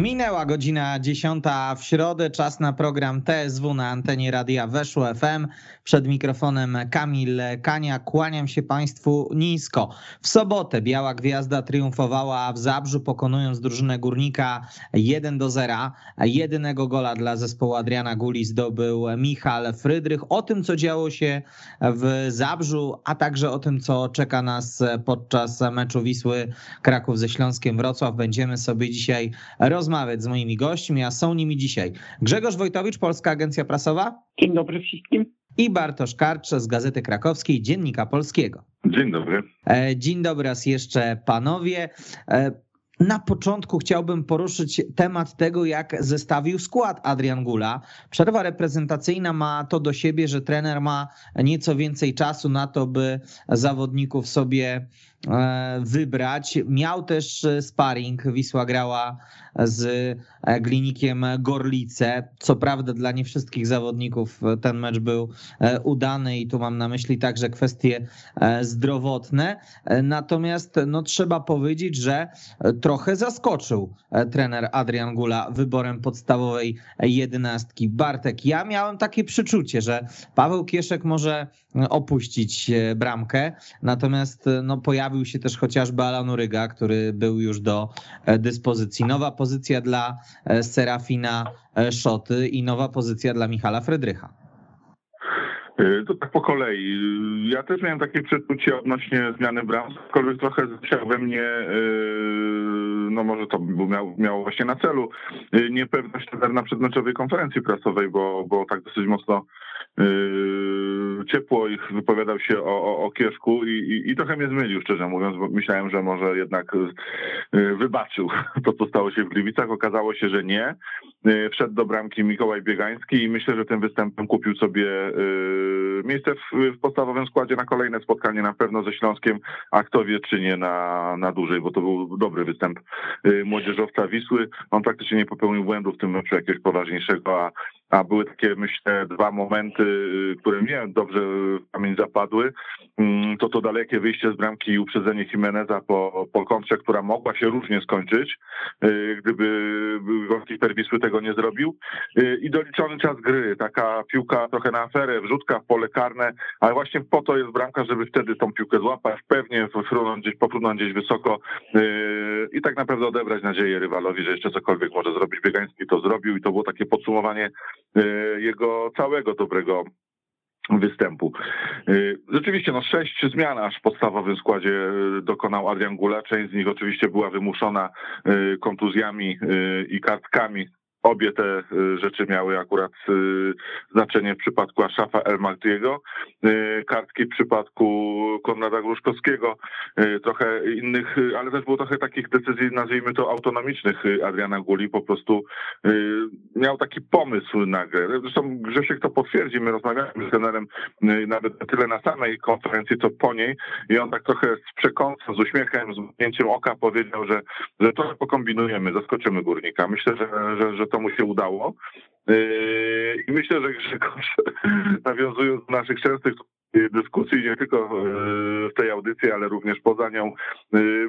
Minęła godzina 10 w środę, czas na program TSW na antenie radia Weszło FM. Przed mikrofonem Kamil Kania. Kłaniam się Państwu nisko. W sobotę Biała Gwiazda triumfowała w Zabrzu, pokonując drużynę Górnika 1 do 0. Jedynego gola dla zespołu Adriana Guli zdobył Michal Frydrych. O tym, co działo się w Zabrzu, a także o tym, co czeka nas podczas meczu Wisły Kraków ze Śląskiem Wrocław, będziemy sobie dzisiaj rozmawiać z moimi gośćmi, a są nimi dzisiaj Grzegorz Wojtowicz, Polska Agencja Prasowa. Dzień dobry wszystkim. I Bartosz Karcz z Gazety Krakowskiej, Dziennika Polskiego. Dzień dobry. E, dzień dobry raz jeszcze panowie. E, na początku chciałbym poruszyć temat tego, jak zestawił skład Adrian Gula. Przerwa reprezentacyjna ma to do siebie, że trener ma nieco więcej czasu na to, by zawodników sobie wybrać. Miał też sparring. Wisła grała z Glinikiem Gorlice. Co prawda dla nie wszystkich zawodników ten mecz był udany i tu mam na myśli także kwestie zdrowotne. Natomiast no, trzeba powiedzieć, że trochę zaskoczył trener Adrian Gula wyborem podstawowej jedenastki. Bartek, ja miałem takie przeczucie, że Paweł Kieszek może opuścić bramkę, natomiast no, pojawił się też chociażby Alan Uryga, który był już do dyspozycji. Nowa pozycja dla Serafina Szoty i nowa pozycja dla Michala Frydrycha. To tak po kolei. Ja też miałem takie przeczucie odnośnie zmiany bram, aczkolwiek trochę zasiał we mnie, no może to miał, miało właśnie na celu, niepewność na przedmeczowej konferencji prasowej, bo, bo tak dosyć mocno ciepło ich wypowiadał się o, o, o Kieszku i, i, i, trochę mnie zmylił, szczerze mówiąc, bo myślałem, że może jednak wybaczył to, co stało się w Gliwicach. Okazało się, że nie. Wszedł do bramki Mikołaj Biegański i myślę, że tym występem kupił sobie miejsce w, w podstawowym składzie na kolejne spotkanie na pewno ze Śląskiem, a kto wie, czy nie na, na dłużej, bo to był dobry występ młodzieżowca Wisły. On praktycznie nie popełnił błędu w tym meczu jakiegoś poważniejszego, a, a były takie, myślę, dwa momenty, które mnie dobrze w pamięć zapadły. To to dalekie wyjście z bramki i uprzedzenie Jimeneza po, po kontrze, która mogła się różnie skończyć, gdyby goalkeeper Wisły tego nie zrobił. I doliczony czas gry, taka piłka trochę na aferę, wrzutka w pole karne, ale właśnie po to jest bramka, żeby wtedy tą piłkę złapać, pewnie pofrunąć gdzieś, pofrunąć gdzieś wysoko i tak naprawdę odebrać nadzieję rywalowi, że jeszcze cokolwiek może zrobić. Biegański to zrobił i to było takie podsumowanie jego całego dobrego występu. Rzeczywiście, no sześć zmian aż w podstawowym składzie dokonał Adrian Gula. Część z nich oczywiście była wymuszona kontuzjami i kartkami Obie te rzeczy miały akurat znaczenie w przypadku Aszafa El Maltiego, kartki w przypadku Konrada Gruszkowskiego, trochę innych, ale też było trochę takich decyzji, nazwijmy to autonomicznych Adriana Guli, po prostu miał taki pomysł na grę. Zresztą Grzesiek to potwierdzi, my rozmawialiśmy z trenerem nawet tyle na samej konferencji, co po niej i on tak trochę z przekąsem, z uśmiechem, z mgnięciem oka powiedział, że, że trochę pokombinujemy, zaskoczymy Górnika. Myślę, że, że, że to mu się udało. I myślę, że Grzegorz, nawiązując do naszych częstych dyskusji, nie tylko w tej audycji, ale również poza nią,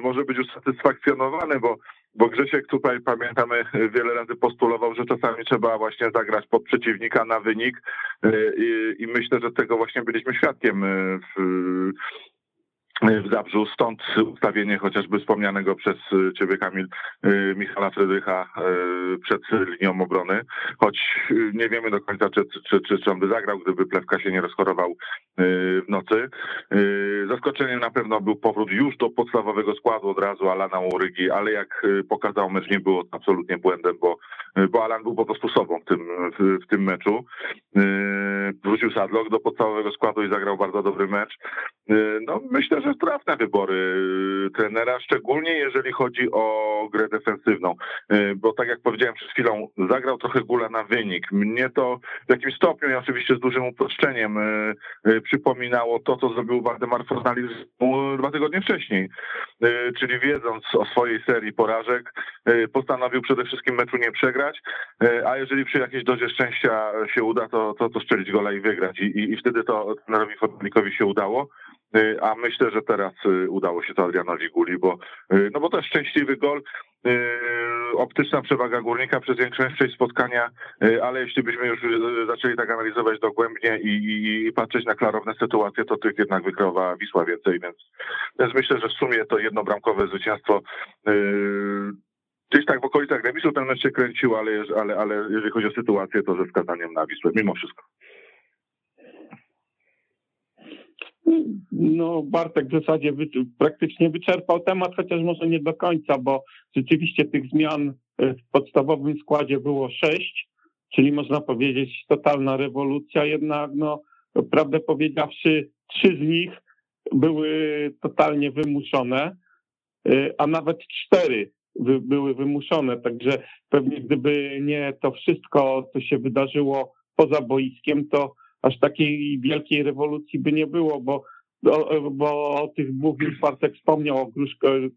może być usatysfakcjonowany, bo, bo Grzesiek tutaj, pamiętamy, wiele razy postulował, że czasami trzeba właśnie zagrać pod przeciwnika na wynik i, i myślę, że tego właśnie byliśmy świadkiem w, w Zabrzu, stąd ustawienie chociażby wspomnianego przez ciebie Kamil Michala Frydrycha przed linią obrony, choć nie wiemy do końca, czy, czy, czy, czy on by zagrał, gdyby Plewka się nie rozchorował w nocy. Zaskoczeniem na pewno był powrót już do podstawowego składu od razu Alana Urygi, ale jak pokazał mecz, nie było absolutnie błędem, bo, bo Alan był po prostu sobą w tym, w, w tym meczu. Wrócił Sadlock do podstawowego składu i zagrał bardzo dobry mecz. No myślę, że trafne wybory trenera, szczególnie jeżeli chodzi o grę defensywną, bo tak jak powiedziałem przed chwilą, zagrał trochę Gula na wynik. Mnie to w jakimś stopniu i oczywiście z dużym uproszczeniem przypominało to, co zrobił Waldemar Fornali dwa tygodnie wcześniej, czyli wiedząc o swojej serii porażek, postanowił przede wszystkim meczu nie przegrać, a jeżeli przy jakiejś dozie szczęścia się uda, to, to, to strzelić gola i wygrać i, i, i wtedy to trenerowi Fornalikowi się udało. A myślę, że teraz udało się to Adrianowi Guli, bo, no bo jest szczęśliwy gol, optyczna przewaga górnika przez większość spotkania, ale jeśli byśmy już zaczęli tak analizować dogłębnie i, i, i patrzeć na klarowne sytuacje, to tych jednak wykrywa Wisła więcej, więc, więc myślę, że w sumie to jednobramkowe zwycięstwo gdzieś tak w okolicach remisu ten mecz się kręcił, ale, ale, ale jeżeli chodzi o sytuację, to ze wskazaniem na Wisłę, mimo wszystko. No, Bartek w zasadzie wy, praktycznie wyczerpał temat, chociaż może nie do końca, bo rzeczywiście tych zmian e, w podstawowym składzie było sześć, czyli można powiedzieć totalna rewolucja, jednak no, prawdę powiedziawszy, trzy z nich były totalnie wymuszone, e, a nawet cztery były wymuszone. Także pewnie gdyby nie to wszystko, co się wydarzyło poza boiskiem, to aż takiej wielkiej rewolucji by nie było, bo, bo o tych dwóch już Bartek wspomniał o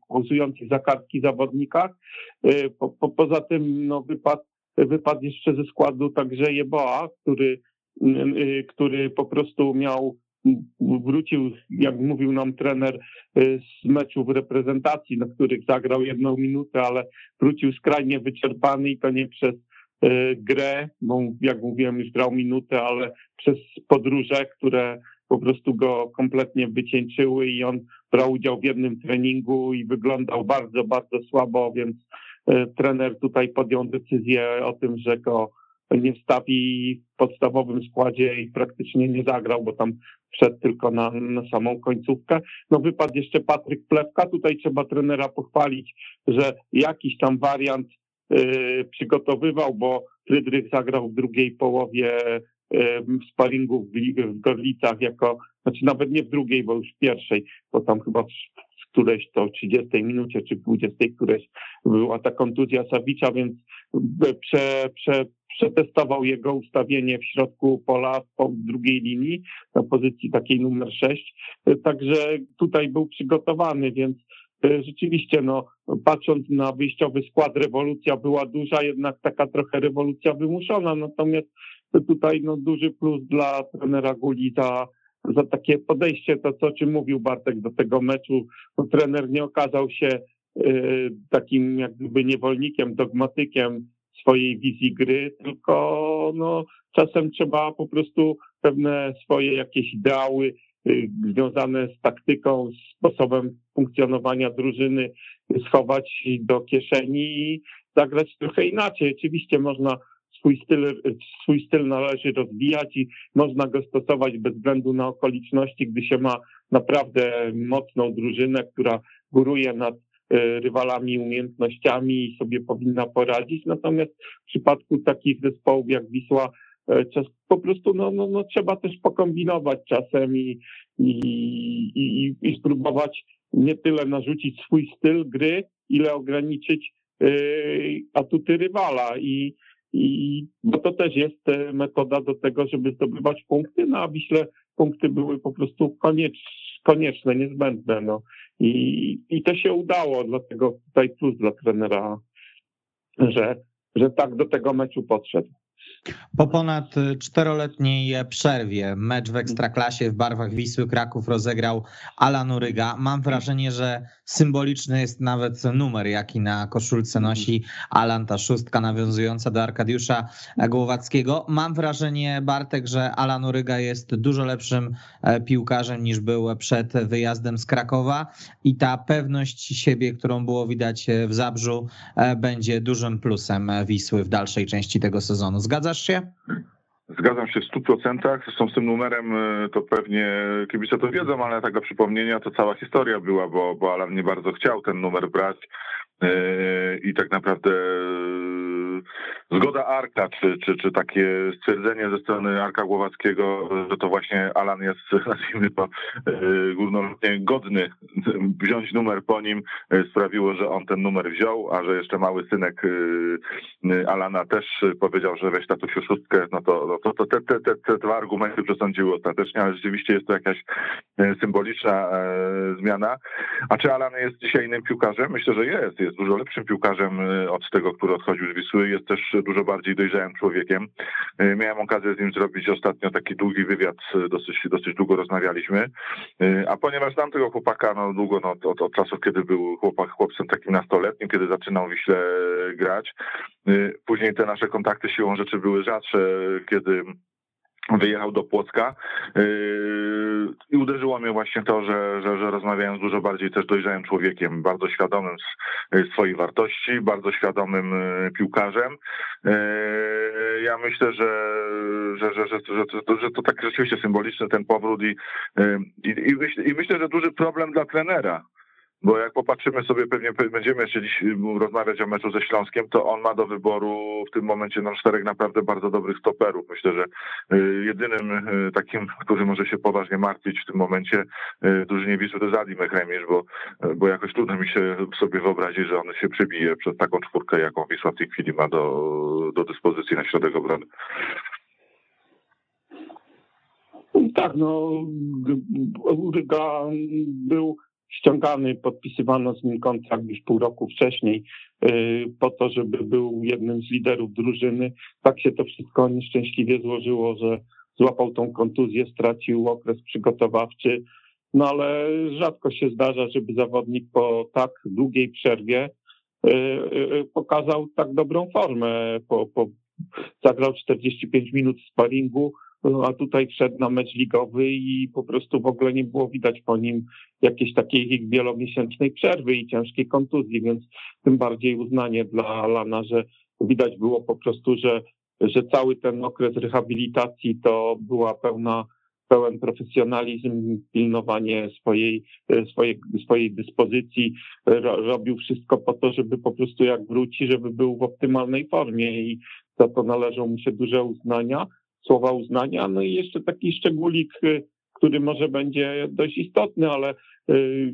głosujących za kartki zawodnikach. Y, po, po, poza tym no, wypadł, wypadł jeszcze ze składu także Jeboa, który, y, y, który po prostu miał wrócił, jak mówił nam trener, z meczów reprezentacji, na których zagrał jedną minutę, ale wrócił skrajnie wyczerpany i to nie przez grę, bo jak mówiłem, już grał minutę, ale przez podróże, które po prostu go kompletnie wycieńczyły i on brał udział w jednym treningu i wyglądał bardzo, bardzo słabo, więc y, trener tutaj podjął decyzję o tym, że go nie wstawi w podstawowym składzie i praktycznie nie zagrał, bo tam wszedł tylko na, na samą końcówkę. No wypadł jeszcze Patryk Plewka, tutaj trzeba trenera pochwalić, że jakiś tam wariant y, przygotowywał, bo Frydrych zagrał w drugiej połowie y, w sparingu w, Gorlicach jako, znaczy nawet nie w drugiej, bo już w pierwszej, bo tam chyba w, w którejś to 30 minucie czy 20 któreś była ta kontuzja Sawicza, więc prze, prze, przetestował jego ustawienie w środku pola po drugiej linii na pozycji takiej numer 6. Także tutaj był przygotowany, więc rzeczywiście, no, patrząc na wyjściowy skład, rewolucja była duża, jednak taka trochę rewolucja wymuszona. Natomiast tutaj no, duży plus dla trenera Guli za, za takie podejście, to co czym mówił Bartek do tego meczu. No, trener nie okazał się y, takim jak gdyby niewolnikiem, dogmatykiem swojej wizji gry, tylko no, czasem trzeba po prostu pewne swoje jakieś ideały związane z taktyką, sposobem funkcjonowania drużyny schować do kieszeni i zagrać trochę inaczej. Oczywiście można swój styl, swój styl należy rozwijać i można go stosować bez względu na okoliczności, gdy się ma naprawdę mocną drużynę, która góruje nad E, rywalami umiejętnościami i sobie powinna poradzić. Natomiast w przypadku takich zespołów jak Wisła, czas, po prostu no, no, no, trzeba też pokombinować czasem i, i, i, i spróbować nie tyle narzucić swój styl gry, ile ograniczyć yy, atuty rywala. I, i bo to też jest metoda do tego, żeby zdobywać punkty, no a Wiśle punkty były po prostu konieczne, konieczne niezbędne. No. I, I to się udało, dlatego tutaj plus dla trenera, że, że tak do tego meczu podszedł. Po ponad czteroletniej przerwie mecz w Ekstraklasie w barwach Wisły Kraków rozegrał Alan Uryga. Mam wrażenie, że symboliczny jest nawet numer, jaki na koszulce nosi Alan, ta szóstka nawiązująca do Arkadiusza Głowackiego. Mam wrażenie, Bartek, że Alan Uryga jest dużo lepszym e, piłkarzem niż był przed wyjazdem z Krakowa i ta pewność siebie, którą było widać w Zabrzu, e, będzie dużym plusem Wisły w dalszej części tego sezonu. Zgadzasz się? Zgadzam się w stu procentach. Zresztą z tym numerem e, to pewnie kibice to wiedzą, ale tak do przypomnienia to cała historia była, bo, bo Alan nie bardzo chciał ten numer brać i tak naprawdę zgoda Arka, czy, czy, czy takie stwierdzenie ze strony Arka Głowackiego, że to właśnie Alan jest, nazwijmy to, e, górnolotnie godny wziąć numer po nim, e, sprawiło, że on ten numer wziął, a że jeszcze mały synek e, Alana też powiedział, że weź tatusiu szóstkę, no to, no to, to te, te, te, te dwa argumenty przesądziły ostatecznie, ale rzeczywiście jest to jakaś symboliczna zmiana. A czy Alan jest dzisiaj innym piłkarzem? Myślę, że jest. Jest jest dużo lepszym piłkarzem od tego, który odchodził z Wisły. Jest też dużo bardziej dojrzałym człowiekiem. Miałem okazję z nim zrobić ostatnio taki długi wywiad, dosyć, dosyć długo rozmawialiśmy. A ponieważ znam tego chłopaka no, długo, no, od, od czasów, kiedy był chłopak, chłopcem takim nastoletnim, kiedy zaczynał Wiśle grać. Później te nasze kontakty siłą rzeczy były rzadsze, kiedy wyjechał do Płocka yy, i uderzyło mnie właśnie to, że, że, że rozmawiałem z dużo bardziej też dojrzałym człowiekiem, bardzo świadomym swoich wartości, bardzo świadomym yy, piłkarzem. Yy, ja myślę, że, że, że, że, że, to, że to tak rzeczywiście symboliczny ten powrót i, i, i, myślę, i myślę, że duży problem dla trenera bo jak popatrzymy sobie, pewnie będziemy jeszcze dziś rozmawiać o meczu ze Śląskiem, to on ma do wyboru w tym momencie na czterech naprawdę bardzo dobrych stoperów. Myślę, że y, jedynym y, takim, który może się poważnie martwić w tym momencie y, drużynie Wisły to jest Adi Mechremisz, bo, bo jakoś trudno mi się sobie wyobrazić, że on się przebije przez taką czwórkę, jaką Wisła w tej chwili ma do, do dyspozycji na środek obrony. Tak, no Uryga był ściągany, podpisywano z nim kontrakt już pół roku wcześniej y, po to, żeby był jednym z liderów drużyny. Tak się to wszystko nieszczęśliwie złożyło, że złapał tą kontuzję, stracił okres przygotowawczy. No ale rzadko się zdarza, żeby zawodnik po tak długiej przerwie y, y, pokazał tak dobrą formę. Po, po, zagrał 45 minut sparingu, a tutaj wszedł na mecz ligowy i po prostu w ogóle nie było widać po nim jakiejś takiej wielomiesięcznej przerwy i ciężkiej kontuzji, więc tym bardziej uznanie dla Alana, że widać było po prostu, że, że cały ten okres rehabilitacji to była pełna pełen profesjonalizm, pilnowanie swojej, swojej, swojej dyspozycji, robił wszystko po to, żeby po prostu jak wróci, żeby był w optymalnej formie i za to należą mu się duże uznania słowa uznania. No i jeszcze taki szczególik, y, który może będzie dość istotny, ale y,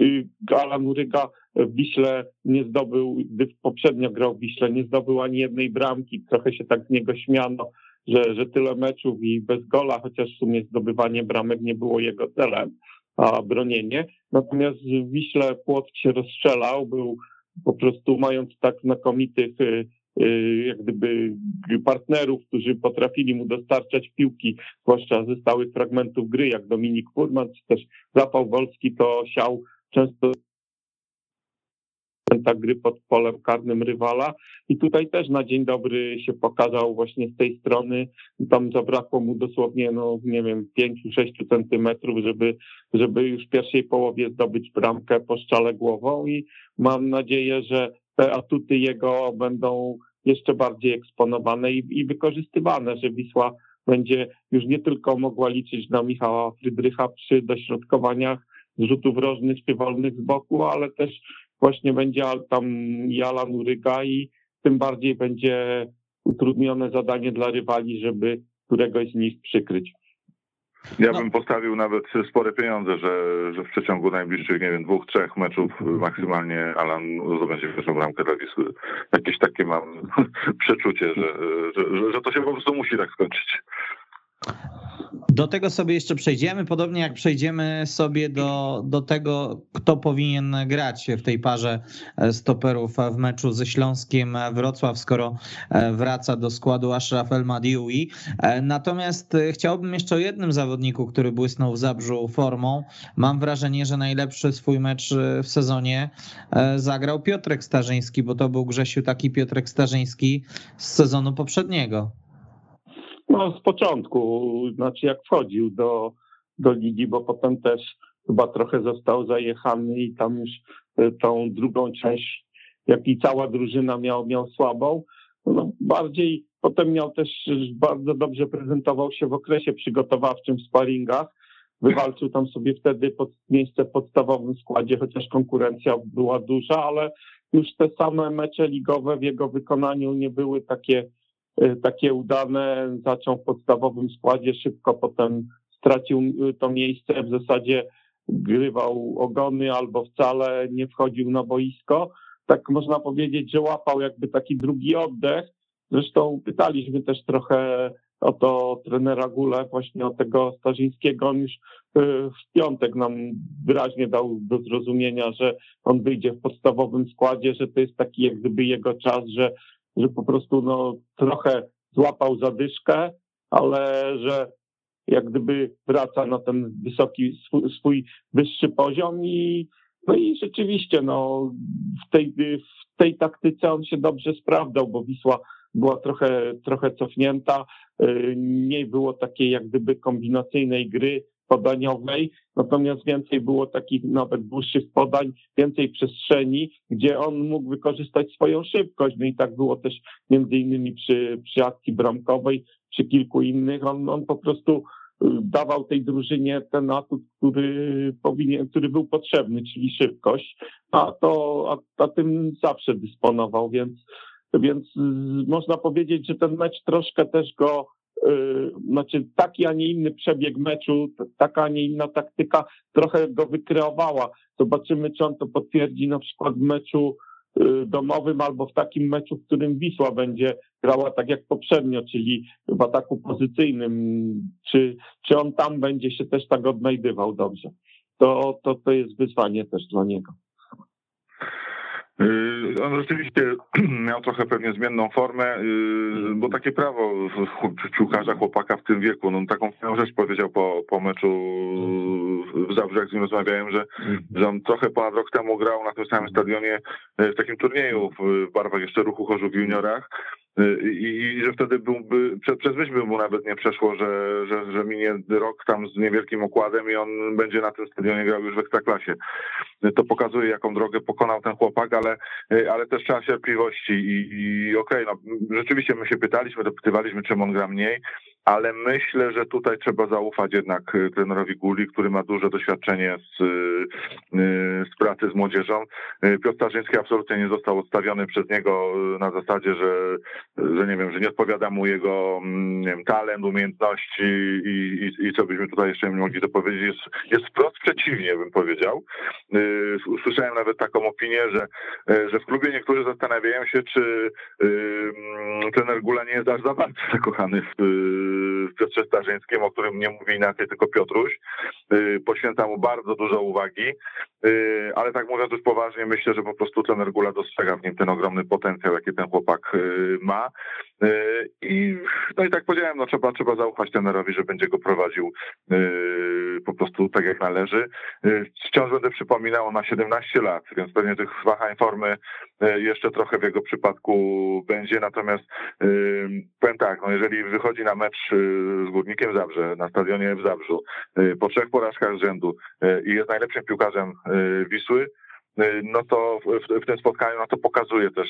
y, Alan Uryga w Wiśle nie zdobył, gdy poprzednio grał w Wiśle, nie zdobył ani jednej bramki. Trochę się tak z niego śmiano, że, że tyle meczów i bez gola, chociaż w sumie zdobywanie bramek nie było jego celem, a bronienie. Natomiast w Wiśle Płock się rozstrzelał, był po prostu mając tak znakomitych jak gdyby partnerów, którzy potrafili mu dostarczać piłki, zwłaszcza ze stałych fragmentów gry, jak Dominik Furman, czy też Zapał Wolski, to siał często tak gry pod polem karnym rywala. I tutaj też na dzień dobry się pokazał właśnie z tej strony, tam zabrakło mu dosłownie, no nie wiem, 5-6 centymetrów, żeby, żeby już w pierwszej połowie zdobyć bramkę po szczale głową. I mam nadzieję, że te atuty jego będą jeszcze bardziej eksponowane i, i wykorzystywane, że Wisła będzie już nie tylko mogła liczyć na Michała Frydrycha przy dośrodkowaniach zrzutów rożnych czy wolnych z boku, ale też właśnie będzie tam Jala Nuryga i tym bardziej będzie utrudnione zadanie dla rywali, żeby któregoś z nich przykryć. Ja no. bym postawił nawet spore pieniądze, że, że w przeciągu najbliższych, nie wiem, dwóch, trzech meczów maksymalnie Alan zdobędzie pierwszą bramkę dla Wisły. Jakieś takie mam przeczucie, że, że, że to się po prostu musi tak skończyć. Do tego sobie jeszcze przejdziemy, podobnie jak przejdziemy sobie do, do tego, kto powinien grać w tej parze stoperów w meczu ze Śląskiem Wrocław, skoro wraca do składu Ashraf El Madioui. Natomiast chciałbym jeszcze o jednym zawodniku, który błysnął w Zabrzu formą. Mam wrażenie, że najlepszy swój mecz w sezonie zagrał Piotrek Starzyński, bo to był Grzesiu taki Piotrek Starzyński z sezonu poprzedniego. No z początku, znaczy jak wchodził do, do ligi, bo potem też chyba trochę został zajechany i tam już e, tą drugą część, jak i cała drużyna miał, miał słabą. No, bardziej potem miał też bardzo dobrze prezentował się w okresie przygotowawczym w sparingach. Wywalczył tam sobie wtedy pod, miejsce w podstawowym składzie, chociaż konkurencja była duża, ale już te same mecze ligowe w jego wykonaniu nie były takie Y, takie udane, zaczął w podstawowym składzie, szybko potem stracił y, to miejsce, w zasadzie grywał ogony albo wcale nie wchodził na boisko. Tak można powiedzieć, że łapał jakby taki drugi oddech. Zresztą pytaliśmy też trochę o to trenera Gule, właśnie o tego Starzyńskiego, on już w piątek nam wyraźnie dał do zrozumienia, że on wyjdzie w podstawowym składzie, że to jest taki jak gdyby jego czas, że, że po prostu no, trochę złapał zadyszkę, ale że jak gdyby wraca na ten wysoki, swój, swój wyższy poziom i no i rzeczywiście no, w, tej, w tej taktyce on się dobrze sprawdzał, bo Wisła była trochę, trochę cofnięta, y, nie było takiej jak gdyby kombinacyjnej gry, podaniowej, natomiast więcej było takich nawet dłuższych podań, więcej przestrzeni, gdzie on mógł wykorzystać swoją szybkość. No i tak było też między innymi przy, przy akcji bramkowej, przy kilku innych. On, on po prostu y, dawał tej drużynie ten atut, który powinien, który był potrzebny, czyli szybkość, a to, a, a tym zawsze dysponował, więc, więc można powiedzieć, że ten mecz troszkę też go znaczy taki, a nie inny przebieg meczu, taka, a nie inna taktyka trochę go wykreowała. Zobaczymy, czy on to potwierdzi na przykład w meczu y, domowym albo w takim meczu, w którym Wisła będzie grała tak jak poprzednio, czyli w ataku pozycyjnym. Czy, czy on tam będzie się też tak odnajdywał dobrze? To, to, to jest wyzwanie też dla niego. Yy, on rzeczywiście miał trochę pewnie zmienną formę, yy, bo takie prawo piłkarza, chłopaka w tym wieku, no taką fajną rzecz powiedział po, po meczu w Zabrze, jak z nim rozmawiałem, że, że on trochę ponad rok temu grał na tym samym stadionie w takim turnieju w barwach jeszcze ruchu Chorzów w juniorach i, i że wtedy byłby, przez, przez myśl by mu nawet nie przeszło, że, że, że minie rok tam z niewielkim okładem i on będzie na tym stadionie grał już w ekstraklasie. To pokazuje, jaką drogę pokonał ten chłopak, ale, ale też trzeba cierpliwości i, i okej, okay, no rzeczywiście my się pytaliśmy, dopytywaliśmy, czym on gra mniej, ale myślę, że tutaj trzeba zaufać jednak y, trenerowi Guli, który ma duże doświadczenie z, y, z pracy z młodzieżą. Y, Piotr Starzyński absolutnie nie został odstawiony przez niego na zasadzie, że, że nie wiem, że nie odpowiada mu jego mm, wiem, talent, umiejętności i, i, i co byśmy tutaj jeszcze mogli dopowiedzieć. Jest, jest wprost przeciwnie, bym powiedział. Usłyszałem nawet taką opinię, że, że w klubie niektórzy zastanawiają się, czy um, trener Gula nie jest aż za bardzo zakochany w Piotrze Starzyńskim, o którym nie mówi inaczej tylko Piotruś. Y, poświęca mu bardzo dużo uwagi, y, ale tak mówiąc już poważnie, myślę, że po prostu ten Gula dostrzega w nim ten ogromny potencjał, jaki ten chłopak y, ma. I no i tak powiedziałem, no trzeba, trzeba zaufać trenerowi, że będzie go prowadził po prostu tak jak należy. Wciąż będę przypominał, na 17 lat, więc pewnie tych wahań formy jeszcze trochę w jego przypadku będzie, natomiast powiem tak, no jeżeli wychodzi na mecz z Górnikiem Zabrze, na stadionie w Zabrzu, po trzech porażkach z rzędu i jest najlepszym piłkarzem Wisły, no to w, w, tym spotkaniu no to pokazuje też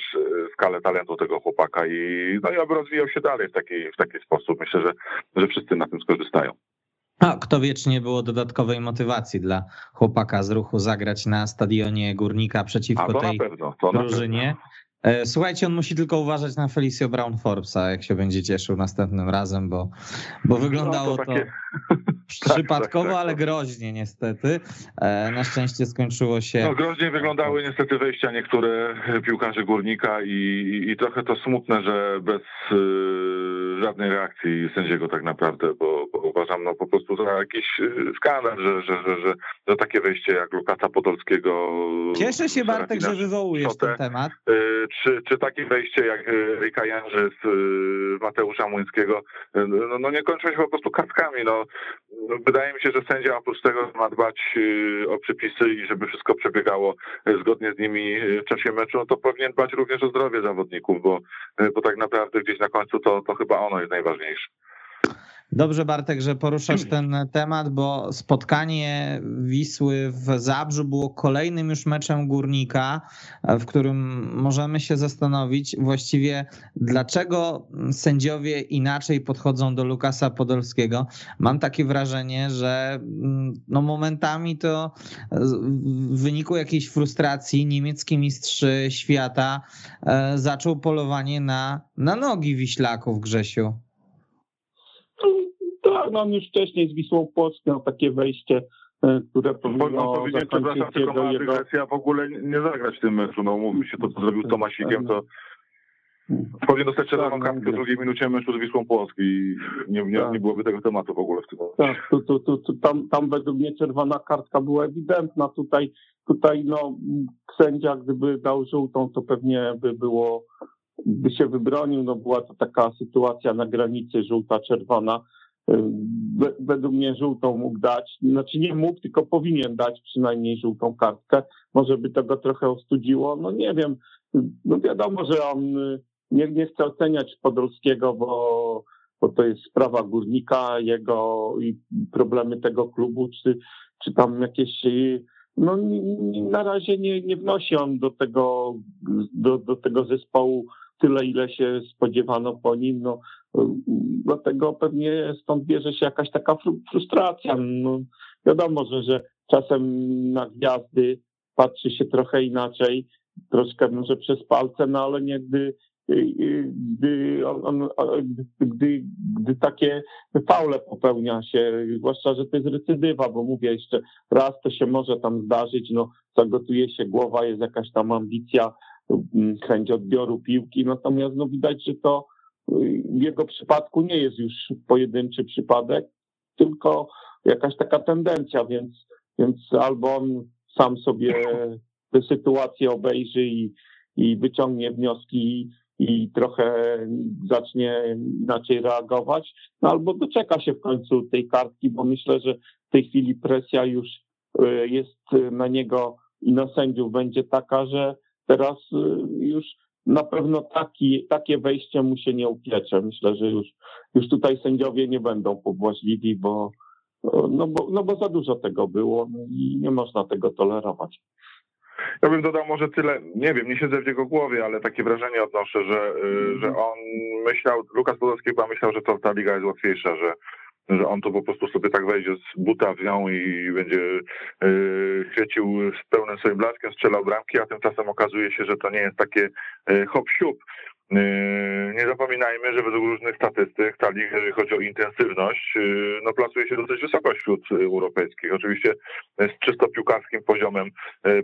skalę talentu tego chłopaka i no i aby rozwijał się dalej w taki, w taki sposób. Myślę, że, że wszyscy na tym skorzystają. A kto wiecznie było dodatkowej motywacji dla chłopaka z ruchu zagrać na stadionie Górnika przeciwko tej pewno, drużynie. E, słuchajcie, on musi tylko uważać na Felicio Brown Forbesa, jak się będzie cieszył następnym razem, bo, bo wyglądało no, to, takie... to przypadkowo, tak, tak, ale groźnie niestety. E, na szczęście skończyło się. No, groźnie wyglądały niestety wejścia niektóre piłkarzy górnika i, i, i trochę to smutne, że bez y, żadnej reakcji sędziego tak naprawdę, bo, bo, uważam no po prostu za jakiś y, skandal, że, że, że, że, że takie wejście jak Lukasa Podolskiego. Cieszę się Bartek, że wywołujesz ten temat. Y, czy, czy takie wejście jak Rika Jędrzy z Mateusza Młyńskiego, no, no nie kończą się po prostu kartkami. No, wydaje mi się, że sędzia oprócz tego ma dbać y, o przepisy i żeby wszystko przebiegało y, zgodnie z nimi y, w czasie meczu, no to powinien dbać również o zdrowie zawodników, bo, bo tak naprawdę gdzieś na końcu to, to chyba ono jest najważniejsze. Dobrze, Bartek, że poruszasz ten temat, bo spotkanie Wisły w Zabrzu było kolejnym już meczem górnika, w którym możemy się zastanowić właściwie, dlaczego sędziowie inaczej podchodzą do Lukasa Podolskiego. Mam takie wrażenie, że no momentami to w wyniku jakiejś frustracji niemiecki mistrz świata e, zaczął polowanie na, na nogi Wiślaków, Grzesiu. No on już wcześniej z Wisłą Płock miał takie wejście, e, które powinno powiedzieć, przepraszam, tylko jego... w ogóle nie zagrać w tym meczu. No mówił się to, co zrobił z Tomasikiem, to Powinien dostać czerwoną tak, kartkę w drugiej minucie meczu z Wisłą Płocki i nie, nie, tak. nie byłoby tego tematu w ogóle w tym momencie. Tak, tu, tu, tu, tu, tam, tam według mnie czerwona kartka była ewidentna. Tutaj, tutaj no, sędzia gdyby dał żółtą, to pewnie by było, by się wybronił. No, była to taka sytuacja na granicy żółta-czerwona. Według mnie żółtą mógł dać, znaczy nie mógł, tylko powinien dać przynajmniej żółtą kartkę. Może by tego trochę ostudziło. No nie wiem, no wiadomo, że on nie, nie chcę oceniać Podolskiego, bo, bo to jest sprawa górnika, jego i problemy tego klubu, czy, czy tam jakieś. No na razie nie, nie wnosi on do tego, do, do tego zespołu tyle, ile się spodziewano po nim. No, dlatego pewnie stąd bierze się jakaś taka frustracja. No, wiadomo, że, że czasem na gwiazdy patrzy się trochę inaczej, troszkę może przez palce, no ale nie gdy gdy, on, gdy, gdy takie faule popełnia się, zwłaszcza, że to jest recydywa, bo mówię jeszcze raz to się może tam zdarzyć, no zagotuje się głowa, jest jakaś tam ambicja, mm, chęć odbioru piłki, natomiast no widać, że to jego przypadku nie jest już pojedynczy przypadek, tylko jakaś taka tendencja, więc, więc albo on sam sobie tę sytuację obejrzy i, i wyciągnie wnioski i trochę zacznie inaczej reagować, no albo doczeka się w końcu tej kartki, bo myślę, że w tej chwili presja już e, jest na niego i na sędziów będzie taka, że teraz e, już na pewno taki, takie wejście mu się nie upiecze. Myślę, że już, już tutaj sędziowie nie będą pobłażliwi, bo, no bo, no bo za dużo tego było no i nie można tego tolerować. Ja bym dodał może tyle, nie wiem, nie siedzę w jego głowie, ale takie wrażenie odnoszę, że, y, że on myślał, Lukas Podolski chyba myślał, że to ta liga jest łatwiejsza, że że on to po prostu sobie tak wejdzie z buta w nią i będzie yy, chwycił z pełnym swoim blaskiem, strzelał bramki, a tymczasem okazuje się, że to nie jest takie yy, hop-siup. Yy, nie zapominajmy, że według różnych statystyk ta liga, jeżeli chodzi o intensywność, no plasuje się dosyć wysoko wśród europejskich. Oczywiście z czysto piłkarskim poziomem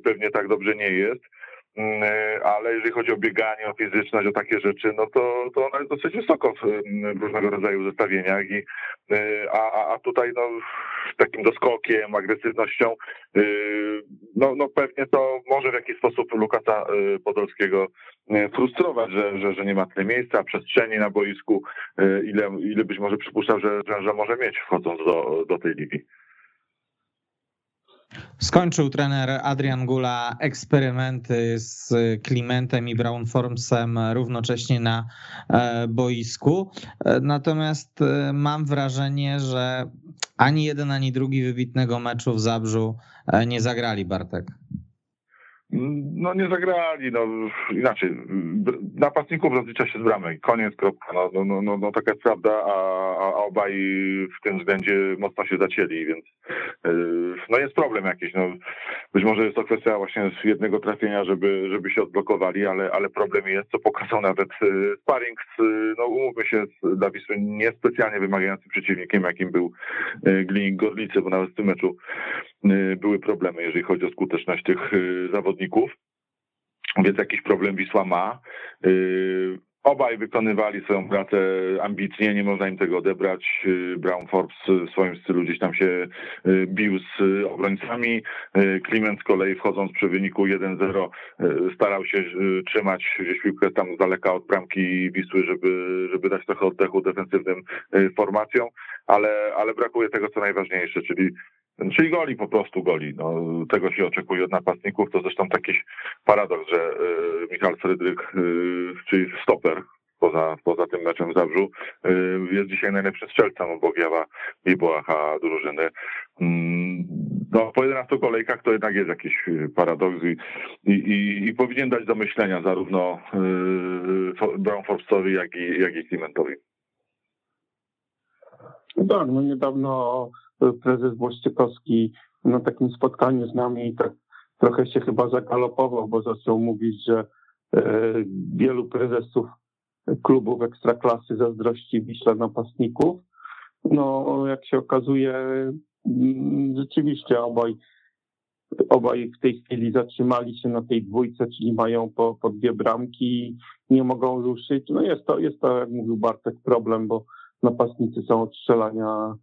pewnie tak dobrze nie jest, e, ale jeżeli chodzi o bieganie, o fizyczność, o takie rzeczy, no to, to ona jest dosyć wysoko w, w różnego rodzaju zestawieniach i e, a, a tutaj no takim doskokiem, agresywnością, e, no, no pewnie to może w jakiś sposób Lukasa Podolskiego frustrować, że, że, że nie ma tyle miejsca, przestrzeni na boisku, ile, ile być może przypuszczał, że, że, że może mieć wchodząc do, do tej ligi. Skończył trener Adrian Gula eksperymenty z Klimentem i Brown Formsem równocześnie na e, boisku. E, natomiast e, mam wrażenie, że ani jeden, ani drugi wybitnego meczu w Zabrzu nie zagrali Bartek. No nie zagrali, no inaczej. Napastników rozlicza się z bramek. Koniec, kropka. No, no, no, no, no taka jest prawda, a, a obaj w tym względzie mocno się zacięli, więc yy, no jest problem jakiś. No, być może jest to kwestia właśnie jednego trafienia, żeby, żeby się odblokowali, ale, ale problem jest, co pokazał nawet yy, sparring z, no umówmy się, z Dawisem niespecjalnie wymagającym przeciwnikiem, jakim był yy, Glinik Gorlicy, bo nawet w tym meczu yy, były problemy, jeżeli chodzi o skuteczność tych yy, zawodników więc jakiś problem Wisła ma. Y, obaj wykonywali swoją pracę ambitnie, nie można im tego odebrać. Y, Brown Forbes w swoim stylu gdzieś tam się y, bił z obrońcami. Clement z kolei wchodząc przy wyniku 1-0 starał się trzymać gdzieś piłkę tam z daleka od bramki Wisły, żeby, żeby dać trochę oddechu defensywnym formacjom, ale, ale brakuje tego co najważniejsze, czyli Czyli goli po prostu goli. No, tego się oczekuje od napastników. To zresztą taki paradoks, że y, Michał Frydryk, y, czyli stoper, poza, poza tym meczem w Zabrzu, y, jest dzisiaj najlepszym strzelcem obok Jawa i Boacha drużyny. Mm, no, po 11 kolejkach to jednak jest jakiś paradoks i, i, i powinien dać do myślenia zarówno y, Brown Forbesowi, jak i, jak i Klimentowi. No tak, no niedawno prezes Włościekowski na takim spotkaniu z nami tak trochę się chyba zagalopował, bo zaczął mówić, że e, wielu prezesów klubów ekstraklasy zazdrości Wiśle napastników. No, jak się okazuje, mm, rzeczywiście obaj obaj w tej chwili zatrzymali się na tej dwójce, czyli mają po, po dwie bramki nie mogą ruszyć. No jest to, jest to, jak mówił Bartek, problem, bo napastnicy są od strzelania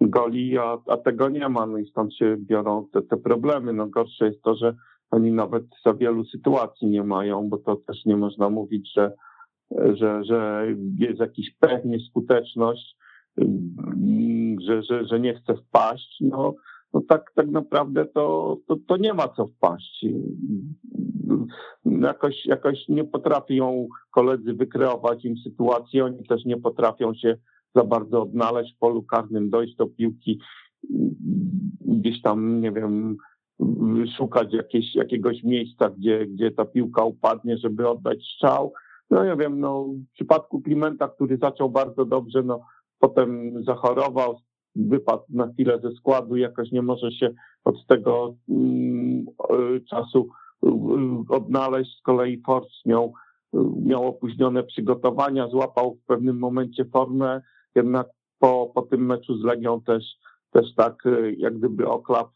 goli, a, a tego nie ma, no i stąd się biorą te, te problemy. No gorsze jest to, że oni nawet za wielu sytuacji nie mają, bo to też nie można mówić, że, że, że jest jakiś pech, nieskuteczność, że, że, że nie chce wpaść. No, no tak, tak naprawdę to, to, to nie ma co wpaść. Jakoś, jakoś nie potrafią koledzy wykreować im sytuacji, oni też nie potrafią się za bardzo odnaleźć w polu karnym, dojść do piłki, gdzieś tam, nie wiem, szukać jakieś, jakiegoś miejsca, gdzie, gdzie ta piłka upadnie, żeby oddać strzał. No nie wiem, no w przypadku Klimenta, który zaczął bardzo dobrze, no potem zachorował, wypadł na chwilę ze składu, jakoś nie może się od tego mm, czasu y, odnaleźć. Z kolei Force miał, miał opóźnione przygotowania, złapał w pewnym momencie formę, jednak po, po tym meczu z Legią też, też tak y, jak gdyby oklap.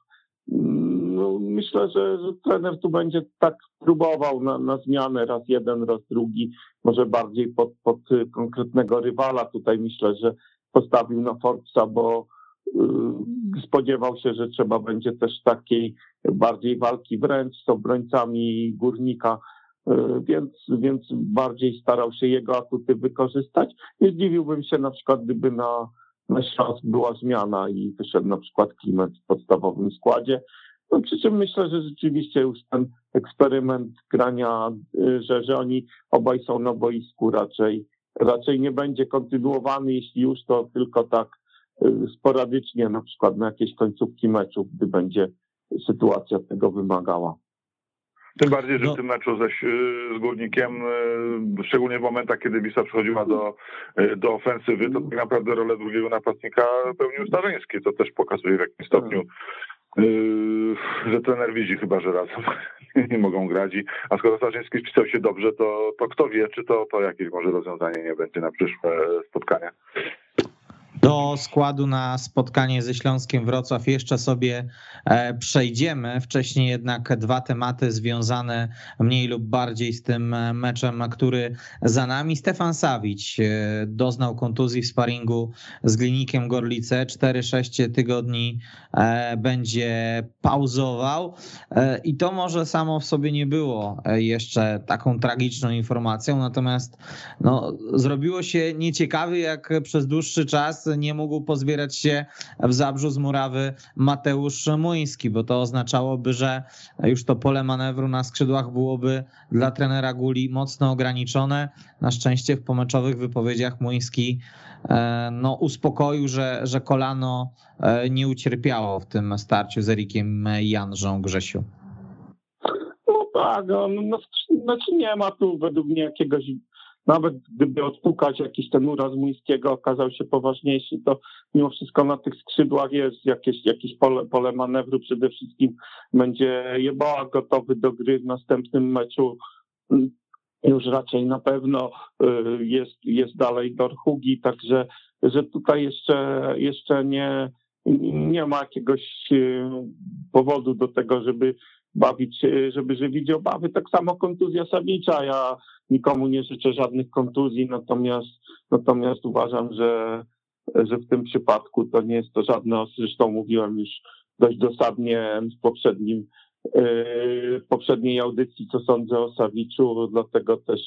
Mm, no, myślę, że, że trener tu będzie tak próbował na, na zmianę raz jeden, raz drugi, może bardziej pod, pod konkretnego rywala. Tutaj myślę, że postawił na Forbesa, bo y, spodziewał się, że trzeba będzie też takiej bardziej walki wręcz z obrońcami górnika, y, więc, więc bardziej starał się jego atuty wykorzystać. Nie zdziwiłbym się na przykład, gdyby na, na Śląsk była zmiana i wyszedł na przykład Klimet w podstawowym składzie. No, przy czym myślę, że rzeczywiście już ten eksperyment grania, y, że, że oni obaj są na boisku raczej raczej nie będzie kontynuowany, jeśli już to tylko tak y, sporadycznie, na przykład na jakieś końcówki meczów, gdy będzie sytuacja tego wymagała. Tym bardziej, że no. w tym meczu ze, z Górnikiem, y, szczególnie w momentach, kiedy Wisła przechodziła do, y, do ofensywy, to tak naprawdę rolę drugiego napastnika pełnił Starzyński, co też pokazuje w jakim stopniu Yy, że trener widzi chyba, że razem nie mogą grać. A skoro Starzyński spisał się dobrze, to, to kto wie, czy to, to jakieś może rozwiązanie nie będzie na przyszłe spotkania. Do składu na spotkanie ze Śląskiem Wrocław jeszcze sobie e, przejdziemy. Wcześniej jednak dwa tematy związane mniej lub bardziej z tym e, meczem, który za nami. Stefan Sawić e, doznał kontuzji w sparingu z Glinikiem Gorlice. 4-6 tygodni będzie pauzował i to może samo w sobie nie było jeszcze taką tragiczną informacją, natomiast no, zrobiło się nieciekawy, jak przez dłuższy czas nie mógł pozbierać się w Zabrzu z murawy Mateusz Muński, bo to oznaczałoby, że już to pole manewru na skrzydłach byłoby dla trenera Guli mocno ograniczone. Na szczęście w pomeczowych wypowiedziach Muński e, no, uspokoił, że, że kolano e, nie ucierpiało w tym starciu z Erikiem Janżą Grzesiu. No tak, no, no, znaczy nie ma tu według mnie jakiegoś nawet gdyby odpukać jakiś ten uraz Muńskiego okazał się poważniejszy, to mimo wszystko na tych skrzydłach jest jakieś, jakieś pole, pole manewru. Przede wszystkim będzie Jebała gotowy do gry w następnym meczu. Już raczej na pewno y, jest, jest dalej Dorhugi, także że tutaj jeszcze, jeszcze nie, nie ma jakiegoś y, powodu do tego, żeby bawić, żeby żywić obawy. Tak samo kontuzja Sawicza. Ja nikomu nie życzę żadnych kontuzji, natomiast, natomiast uważam, że, że w tym przypadku to nie jest to żadne, zresztą mówiłem już dość dosadnie w poprzednim, yy, poprzedniej audycji, co sądzę o Sawiczu, dlatego też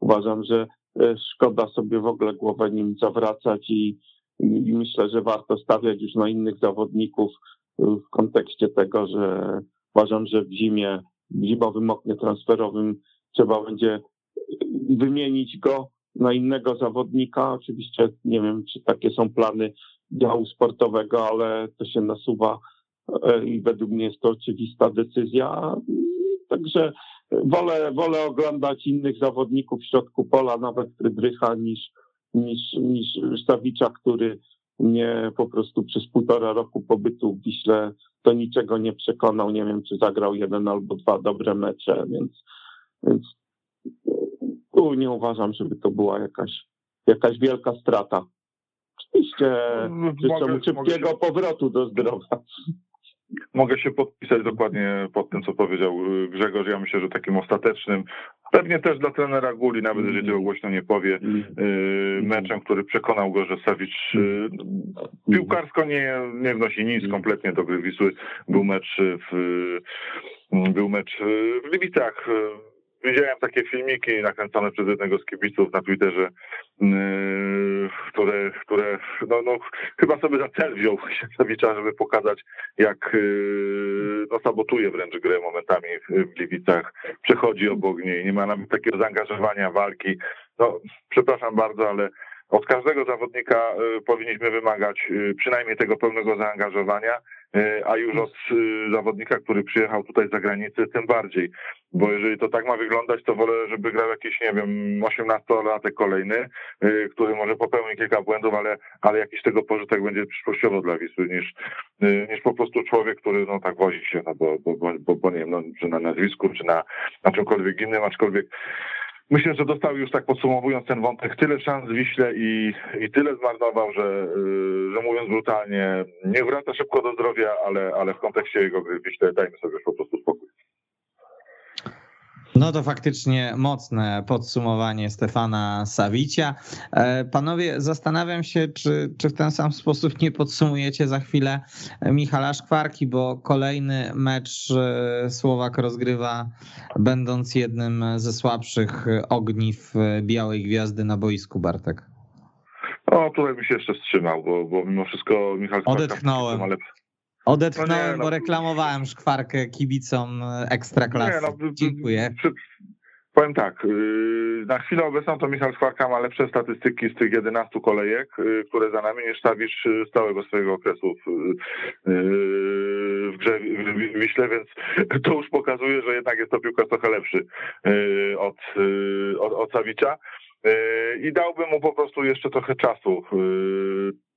uważam, że e, szkoda sobie w ogóle głowę nim zawracać i, i myślę, że warto stawiać już na innych zawodników w kontekście tego, że uważam, że w zimie, w zimowym oknie transferowym trzeba będzie wymienić go na innego zawodnika. Oczywiście nie wiem, czy takie są plany działu sportowego, ale to się nasuwa e, i według mnie jest to oczywista decyzja. Także wolę, wolę oglądać innych zawodników w środku pola, nawet Frydrycha, niż, niż, niż Stawicza, który mnie po prostu przez półtora roku pobytu w Wiśle do niczego nie przekonał. Nie wiem, czy zagrał jeden albo dwa dobre mecze, więc, więc tu nie uważam, żeby to była jakaś, jakaś wielka strata. Oczywiście życzę mu szybkiego powrotu do zdrowia. mogę się podpisać dokładnie pod tym, co powiedział Grzegorz. Ja myślę, że takim ostatecznym, pewnie też dla trenera Guli, nawet jeżeli tego głośno nie powie, meczem, który przekonał go, że Sawicz piłkarsko nie, nie wnosi nic kompletnie do gry Wisły. Był mecz w, był mecz w widziałem takie filmiki nakręcone przez jednego z kibiców na Twitterze, yy, które, które no, no, chyba sobie za cel wziął Sienkiewicza, żeby pokazać, jak yy, no, sabotuje wręcz grę momentami w Gliwicach, przechodzi obok niej, nie ma nawet takiego zaangażowania, walki. No, przepraszam bardzo, ale od każdego zawodnika y, powinniśmy wymagać y, przynajmniej tego pełnego zaangażowania, y, a już od zawodnika, który przyjechał tutaj z zagranicy, tym bardziej. Bo jeżeli to tak ma wyglądać, to wolę, żeby grał jakiś, nie wiem, 18-latek kolejny, który może popełni kilka błędów, ale, ale jakiś tego pożytek będzie przyszłościowo dla Wisły, niż, niż po prostu człowiek, który no tak wozi się, no bo, bo, bo, bo nie wiem, no, czy na nazwisku, czy na, na czymkolwiek innym, aczkolwiek Myślę, że dostał już tak podsumowując ten wątek tyle szans Wiśle i, i tyle zmarnował, że, y, że mówiąc brutalnie, nie wraca szybko do zdrowia, ale, ale w kontekście jego gry Wiśle dajmy sobie już po prostu spokój. No to faktycznie mocne podsumowanie Stefana Sawicia. E, panowie, zastanawiam się, czy, czy w ten sam sposób nie podsumujecie za chwilę Michala Szkwarki, bo kolejny mecz e, Słowak rozgrywa, będąc jednym ze słabszych ogniw Białej Gwiazdy na boisku, Bartek. O, tutaj bym się jeszcze wstrzymał, bo, bo mimo wszystko Michał Szkwarka... Odetchnąłem. Odetchnąłem, no nie, no, bo reklamowałem szkwarkę kibicom Ekstraklasy. Nie, no, Dziękuję. Przy, powiem tak, y, na chwilę obecną to Michał Szkwarka ma lepsze statystyki z tych 11 kolejek, y, które za nami, niż Stawicz z całego swojego okresu w, y, w grze w Wiśle, więc to już pokazuje, że jednak jest to piłkarz trochę lepszy od, od, od Sawicza. I dałbym mu po prostu jeszcze trochę czasu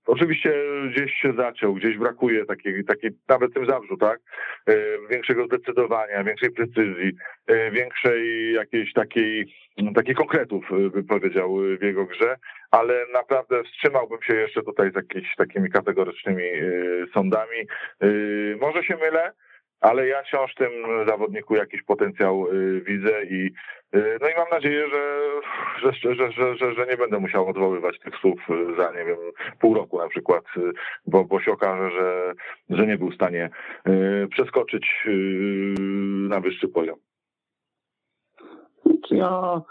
Oczywiście gdzieś się zaciął, gdzieś brakuje takiej, takiej nawet tym zabrzu, tak? E, większego zdecydowania, większej precyzji, e, większej jakiejś takiej, takich konkretów, e, bym powiedział, w jego grze, ale naprawdę wstrzymałbym się jeszcze tutaj z jakimiś takimi kategorycznymi sądami. Może się mylę, ale ja wciąż w tym zawodniku jakiś potencjał y, widzę i y, no i mam nadzieję, że, że, że, że, że, nie będę musiał odwoływać tych słów za, nie wiem, pół roku na przykład, y, bo, bo się okaże, że, że nie był w stanie przeskoczyć na wyższy poziom. Ja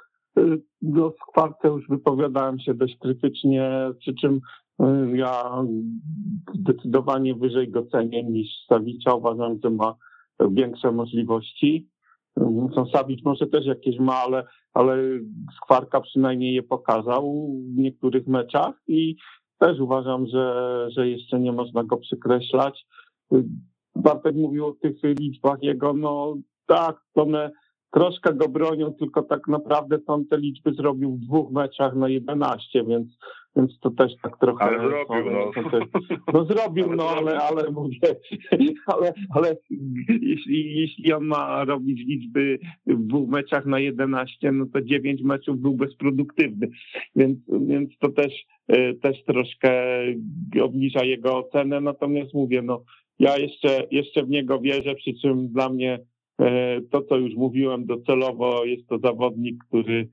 do skwarce już wypowiadałem się dość krytycznie, przy czym ja zdecydowanie wyżej go cenię niż Sawicza. Uważam, że ma większe możliwości. No, Sawicz może też jakieś ma, ale, ale Skwarka przynajmniej je pokazał w niektórych meczach i też uważam, że, że jeszcze nie można go przykreślać. Bartek mówił o tych liczbach jego, no tak, one troszkę go bronią, tylko tak naprawdę on te liczby zrobił w dwóch meczach na 11, więc, więc to też tak trochę... Ale zrobił, no. no zrobił, no, ale, ale mówię, ale, ale jeśli, jeśli on ma robić liczby w dwóch meczach na 11, no to 9 meczów był bezproduktywny, więc, więc to też, e, też troszkę obniża jego ocenę, natomiast mówię, no ja jeszcze, jeszcze w niego wierzę, przy czym dla mnie E, to, co już mówiłem docelowo, jest to zawodnik, który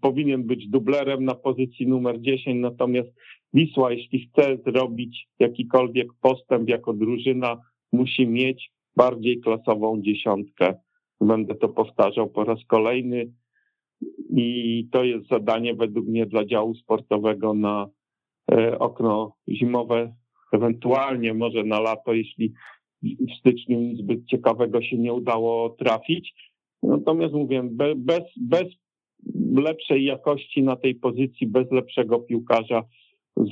powinien być dublerem na pozycji numer 10, natomiast Wisła, jeśli chce zrobić jakikolwiek postęp jako drużyna, musi mieć bardziej klasową dziesiątkę. Będę to powtarzał po raz kolejny i to jest zadanie według mnie dla działu sportowego na e, okno zimowe, ewentualnie może na lato, jeśli w styczniu nic zbyt ciekawego się nie udało trafić. Natomiast mówię, bez, bez lepszej jakości na tej pozycji, bez lepszego piłkarza, z,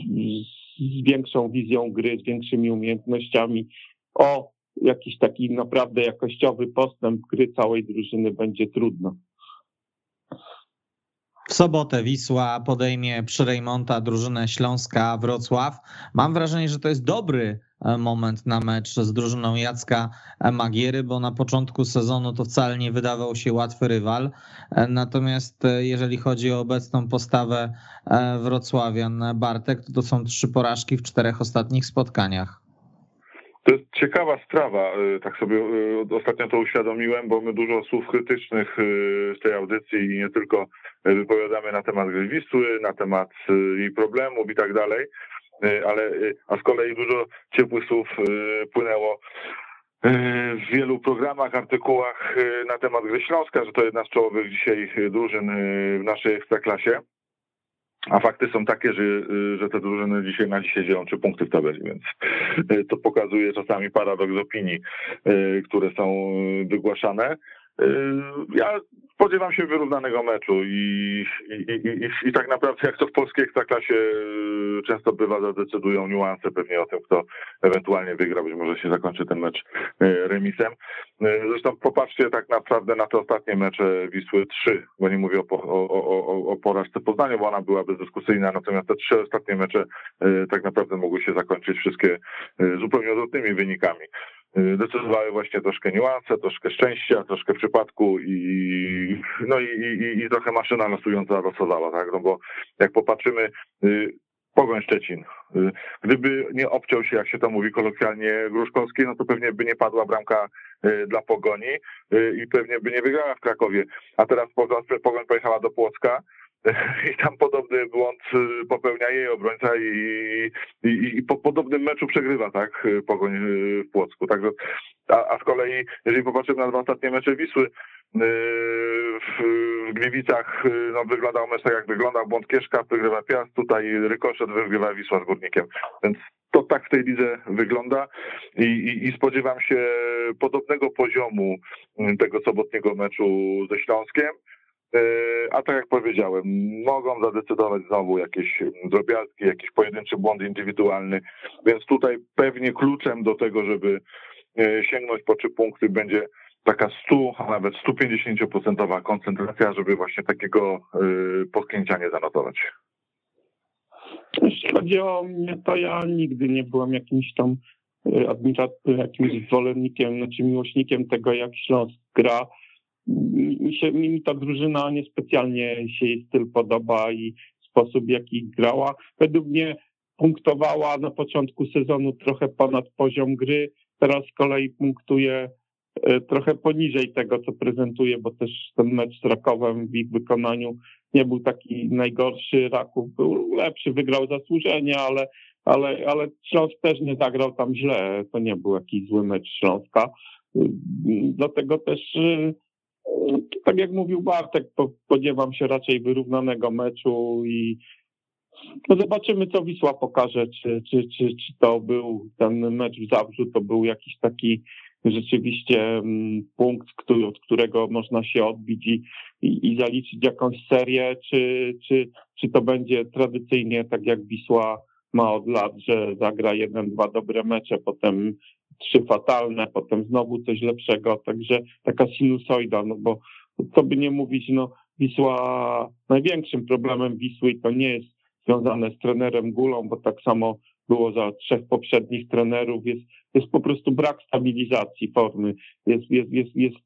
z większą wizją gry, z większymi umiejętnościami, o jakiś taki naprawdę jakościowy postęp gry całej drużyny będzie trudno. W sobotę Wisła podejmie przy Rejmonta drużynę Śląska Wrocław. Mam wrażenie, że to jest dobry e, moment na mecz z drużyną Jacka Magiery, bo na początku sezonu to wcale nie wydawał się łatwy rywal. E, natomiast e, jeżeli chodzi o obecną postawę Wrocławian Bartek, to to są trzy porażki w czterech ostatnich spotkaniach. To jest ciekawa sprawa, y, tak sobie y, ostatnio to uświadomiłem, bo my dużo słów krytycznych y, w tej audycji i nie tylko wypowiadamy na temat gry Wisły, na temat jej problemów i tak dalej, ale a z kolei dużo ciepłych słów płynęło w wielu programach, artykułach na temat gry Śląska, że to jedna z czołowych dzisiaj drużyn w naszej ekstraklasie. A fakty są takie, że, y, że te drużyny dzisiaj na dzisiaj dzielą trzy punkty w tabeli, więc y, to pokazuje czasami paradoks opinii, y, które są wygłaszane. Ja spodziewam się wyrównanego meczu i, i, i, i, tak naprawdę jak to w polskiej ekstraklasie często bywa, zadecydują niuanse pewnie o tym, kto ewentualnie wygra, być może się zakończy ten mecz remisem. Zresztą popatrzcie tak naprawdę na te ostatnie mecze Wisły 3, bo nie mówię o, o, o, o porażce Poznania, bo ona była bezdyskusyjna, natomiast te trzy ostatnie mecze tak naprawdę mogły się zakończyć wszystkie zupełnie odwrotnymi wynikami. Y, decydowały właśnie troszkę niuanse, troszkę szczęścia, troszkę przypadku i no i, i, i trochę maszyna losująca losowała, tak? No bo jak popatrzymy, y, Pogoń Szczecin. Y, gdyby nie obciął się, jak się to mówi kolokwialnie, Gruszkowski, no to pewnie by nie padła bramka dla Pogoni i pewnie by nie wygrała w Krakowie. A teraz Pogoń pojechała do Płocka i tam podobny błąd y, popełnia jej obrońca i, i, i po podobnym meczu przegrywa, tak, Pogoń y, w Płocku. Także, a, a z kolei, jeżeli popatrzymy na dwa ostatnie mecze Wisły, y, w, w Gliwicach no, wyglądał mecz tak jak wyglądał, błąd Kieszka, wygrywa Piast, tutaj Rykoszet wygrywa Wisła z Górnikiem. Więc to tak w tej lidze wygląda i, i, i, spodziewam się podobnego poziomu tego sobotniego meczu ze Śląskiem. E, a tak jak powiedziałem, mogą zadecydować znowu jakieś drobiazgi, jakiś pojedynczy błąd indywidualny, więc tutaj pewnie kluczem do tego, żeby e, sięgnąć po trzy punkty będzie taka 100, a nawet 150% koncentracja, żeby właśnie takiego e, potknięcia nie zanotować. Jeśli chodzi o mnie, to ja nigdy nie byłem jakimś tam jakimś zwolennikiem, znaczy miłośnikiem tego, jak Śląsk gra mi, się, mi ta drużyna niespecjalnie się jej styl podoba i sposób, jaki grała. Według mnie punktowała na początku sezonu trochę ponad poziom gry, teraz z kolei punktuje e, trochę poniżej tego, co prezentuje, bo też ten mecz z Rakowem w ich wykonaniu nie był taki najgorszy. Raków był lepszy, wygrał zasłużenie, ale, ale, ale Śląsk też nie zagrał tam źle. To nie był jakiś zły mecz Śląska. Dlatego też e, tak jak mówił Bartek, spodziewam się raczej wyrównanego meczu i no zobaczymy, co Wisła pokaże, czy, czy, czy, czy to był ten mecz w Zabrzu, to był jakiś taki rzeczywiście mm, punkt, który, od którego można się odbić i, i, i zaliczyć jakąś serię, czy, czy, czy to będzie tradycyjnie tak jak Wisła ma od lat, że zagra jeden, dwa dobre mecze, potem trzy fatalne, potem znowu coś lepszego, także taka sinusoida, no bo co by nie mówić, no Wisła, największym problemem Wisły to nie jest związane z trenerem Gulą, bo tak samo było za trzech poprzednich trenerów, jest, jest po prostu brak stabilizacji formy, jest, jest, jest, jest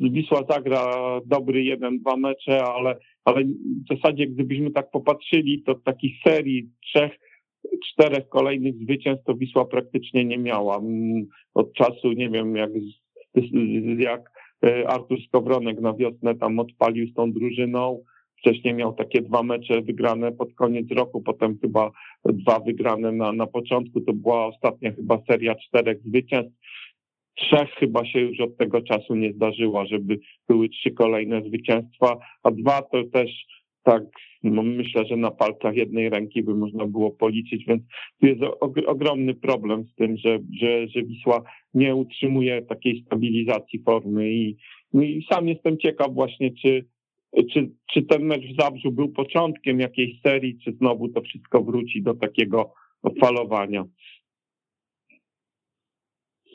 Wisła zagra dobry jeden, dwa mecze, ale, ale w zasadzie gdybyśmy tak popatrzyli, to takich serii trzech czterech kolejnych zwycięstw to Wisła praktycznie nie miała. Mm, od czasu, nie wiem, jak, jak e, Artur Skowronek na wiosnę tam odpalił z tą drużyną. Wcześniej miał takie dwa mecze wygrane pod koniec roku, potem chyba dwa wygrane na, na początku. To była ostatnia chyba seria czterech zwycięstw. Trzech chyba się już od tego czasu nie zdarzyło, żeby były trzy kolejne zwycięstwa, a dwa to też tak no myślę, że na palcach jednej ręki by można było policzyć, więc tu jest ogromny problem z tym, że, że, że Wisła nie utrzymuje takiej stabilizacji formy i, no i sam jestem ciekaw właśnie, czy, czy, czy ten mecz w Zabrzu był początkiem jakiejś serii, czy znowu to wszystko wróci do takiego falowania.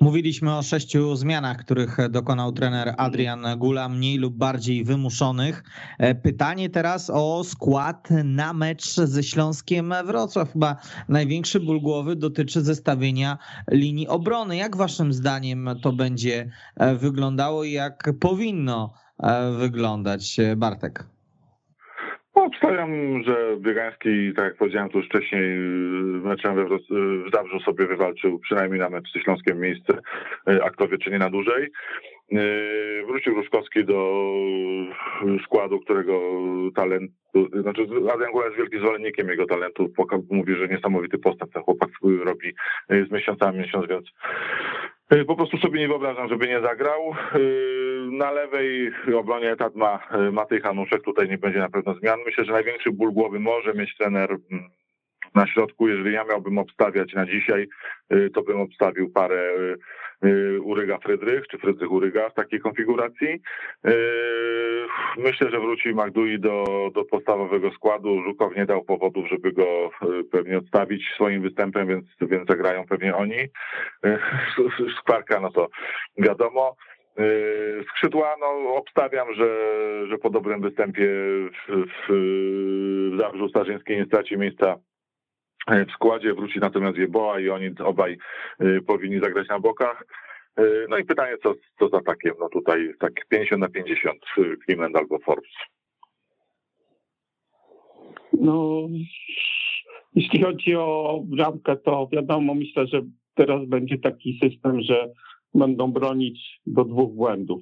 Mówiliśmy o sześciu zmianach, których dokonał trener Adrian Gula, mniej lub bardziej wymuszonych. E, pytanie teraz o skład na mecz ze Śląskiem Wrocław. Chyba największy ból głowy dotyczy zestawienia linii obrony. Jak waszym zdaniem to będzie e, wyglądało i jak powinno e, wyglądać, Bartek? Obstawiam, że Biegański, tak jak powiedziałem tu już wcześniej, meczem we Wros- w Zabrzu sobie wywalczył przynajmniej na mecz ze Śląskiem miejsce, a kto wie, czy nie na dłużej. Wrócił Ruszkowski do składu, którego talent, znaczy Adrian Gula jest wielkim zwolennikiem jego talentu, mówi, że niesamowity postęp ten chłopak robi z miesiącami miesiąc, więc po prostu sobie nie wyobrażam, żeby nie zagrał. Na lewej obronie etat ma Matej Hanuszek, tutaj nie będzie na pewno zmian. Myślę, że największy ból głowy może mieć trener na środku. Jeżeli ja miałbym obstawiać na dzisiaj, to bym obstawił parę Uryga Frydrych, czy Frydrych Uryga w takiej konfiguracji. Myślę, że wróci Magdui do, do podstawowego składu. Żukow nie dał powodów, żeby go pewnie odstawić swoim występem, więc, więc zagrają pewnie oni. Skwarka, no to wiadomo. Skrzydła, no obstawiam, że, że po dobrym występie w, w, w Zabrzu Starzyńskiej nie straci miejsca w składzie, wróci natomiast Jeboa i oni obaj powinni zagrać na bokach. No i pytanie, co, co z atakiem? No tutaj tak 50 na 50 Clement albo Forbes. No, jeśli chodzi o bramkę, to wiadomo, myślę, że teraz będzie taki system, że będą bronić do dwóch błędów.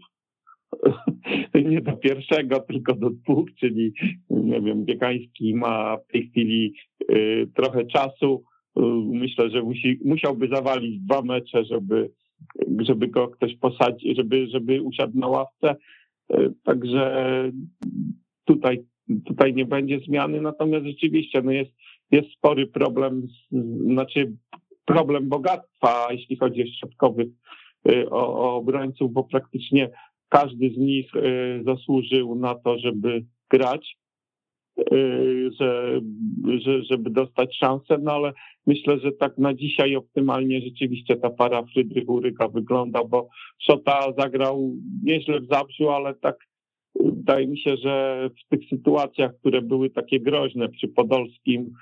Nie do pierwszego, tylko do dwóch, czyli nie wiem, Biegański ma w tej chwili y, trochę czasu. Y, myślę, że musi, musiałby zawalić dwa mecze, żeby, żeby go ktoś posadzić, żeby, żeby usiadł na ławce. Y, także tutaj, tutaj nie będzie zmiany. Natomiast rzeczywiście no jest, jest spory problem, znaczy problem bogactwa, jeśli chodzi o środkowych o, o obrońców, bo praktycznie każdy z nich zasłużył na to, żeby grać, że, że, żeby dostać szansę, no ale myślę, że tak na dzisiaj optymalnie rzeczywiście ta para Frydrych Uryka wygląda, bo Szota zagrał nieźle w Zabrzu, ale tak wydaje mi się, że w tych sytuacjach, które były takie groźne przy Podolskim,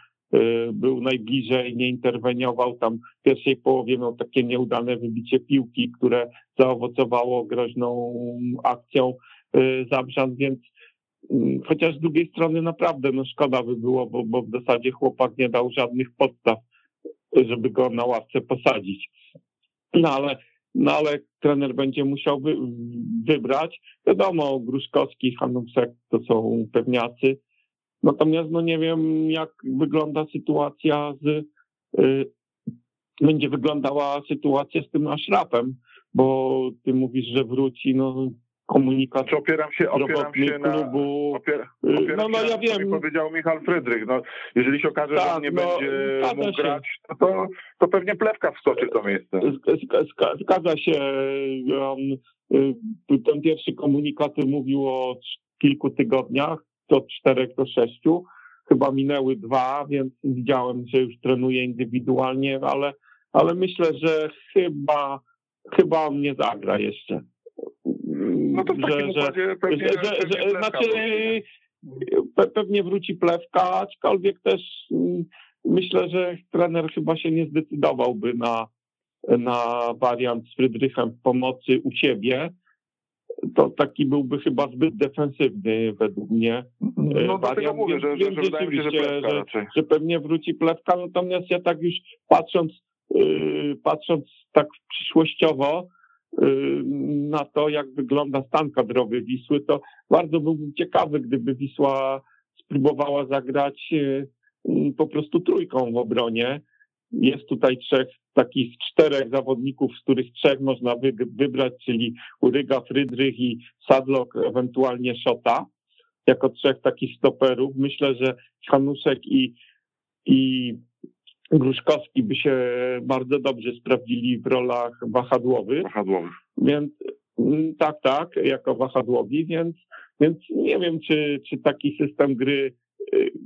był najbliżej, nie interweniował. Tam w pierwszej połowie miał takie nieudane wybicie piłki, które zaowocowało groźną akcją Zabrzan, więc chociaż z drugiej strony naprawdę no szkoda by było, bo, bo w zasadzie chłopak nie dał żadnych podstaw, żeby go na ławce posadzić. No ale, no ale trener będzie musiał wy, wybrać. Wiadomo, Gruszkowski, Hanusek to są pewniacy, Natomiast no nie wiem, jak wygląda sytuacja z, y, będzie wyglądała sytuacja z tym Ashrafem, bo ty mówisz, że wróci, no komunikat znaczy, opieram się, opieram się klubu. Na, opier, opieram no, no się ja wiem. powiedział Michał Frydrych. No, jeżeli się okaże, tak, że on nie no, będzie mógł się. grać, no to, to pewnie plewka wskoczy to miejsce. Zgadza się. On, ten pierwszy komunikat mówił o kilku tygodniach od czterech do sześciu. Chyba minęły dwa, więc widziałem, że już trenuje indywidualnie, ale, ale myślę, że chyba, chyba on nie zagra jeszcze. No to w takim że, że, pewnie, że, że, że znaczy, pe, pewnie wróci plewka, aczkolwiek też myślę, że trener chyba się nie zdecydowałby na, na wariant z Frydrychem w pomocy u siebie to taki byłby chyba zbyt defensywny według mnie. No wariant, mówię, że, że, że, wydaje mi się, że, że, że, pewnie wróci plewka, natomiast ja tak już patrząc, yy, patrząc tak przyszłościowo yy, na to, jak wygląda stan kadrowy Wisły, to bardzo byłbym ciekawy, gdyby Wisła spróbowała zagrać yy, po prostu trójką w obronie. Jest tutaj trzech takich czterech zawodników, z których trzech można wy, wybrać, czyli Uryga, Frydrych i Sadlok, ewentualnie Szota, jako trzech takich stoperów. Myślę, że Hanuszek i, i Gruszkowski by się bardzo dobrze sprawdzili w rolach wahadłowych. Wahadłowych. Więc tak, tak, jako wahadłowi, więc, więc nie wiem, czy, czy taki system gry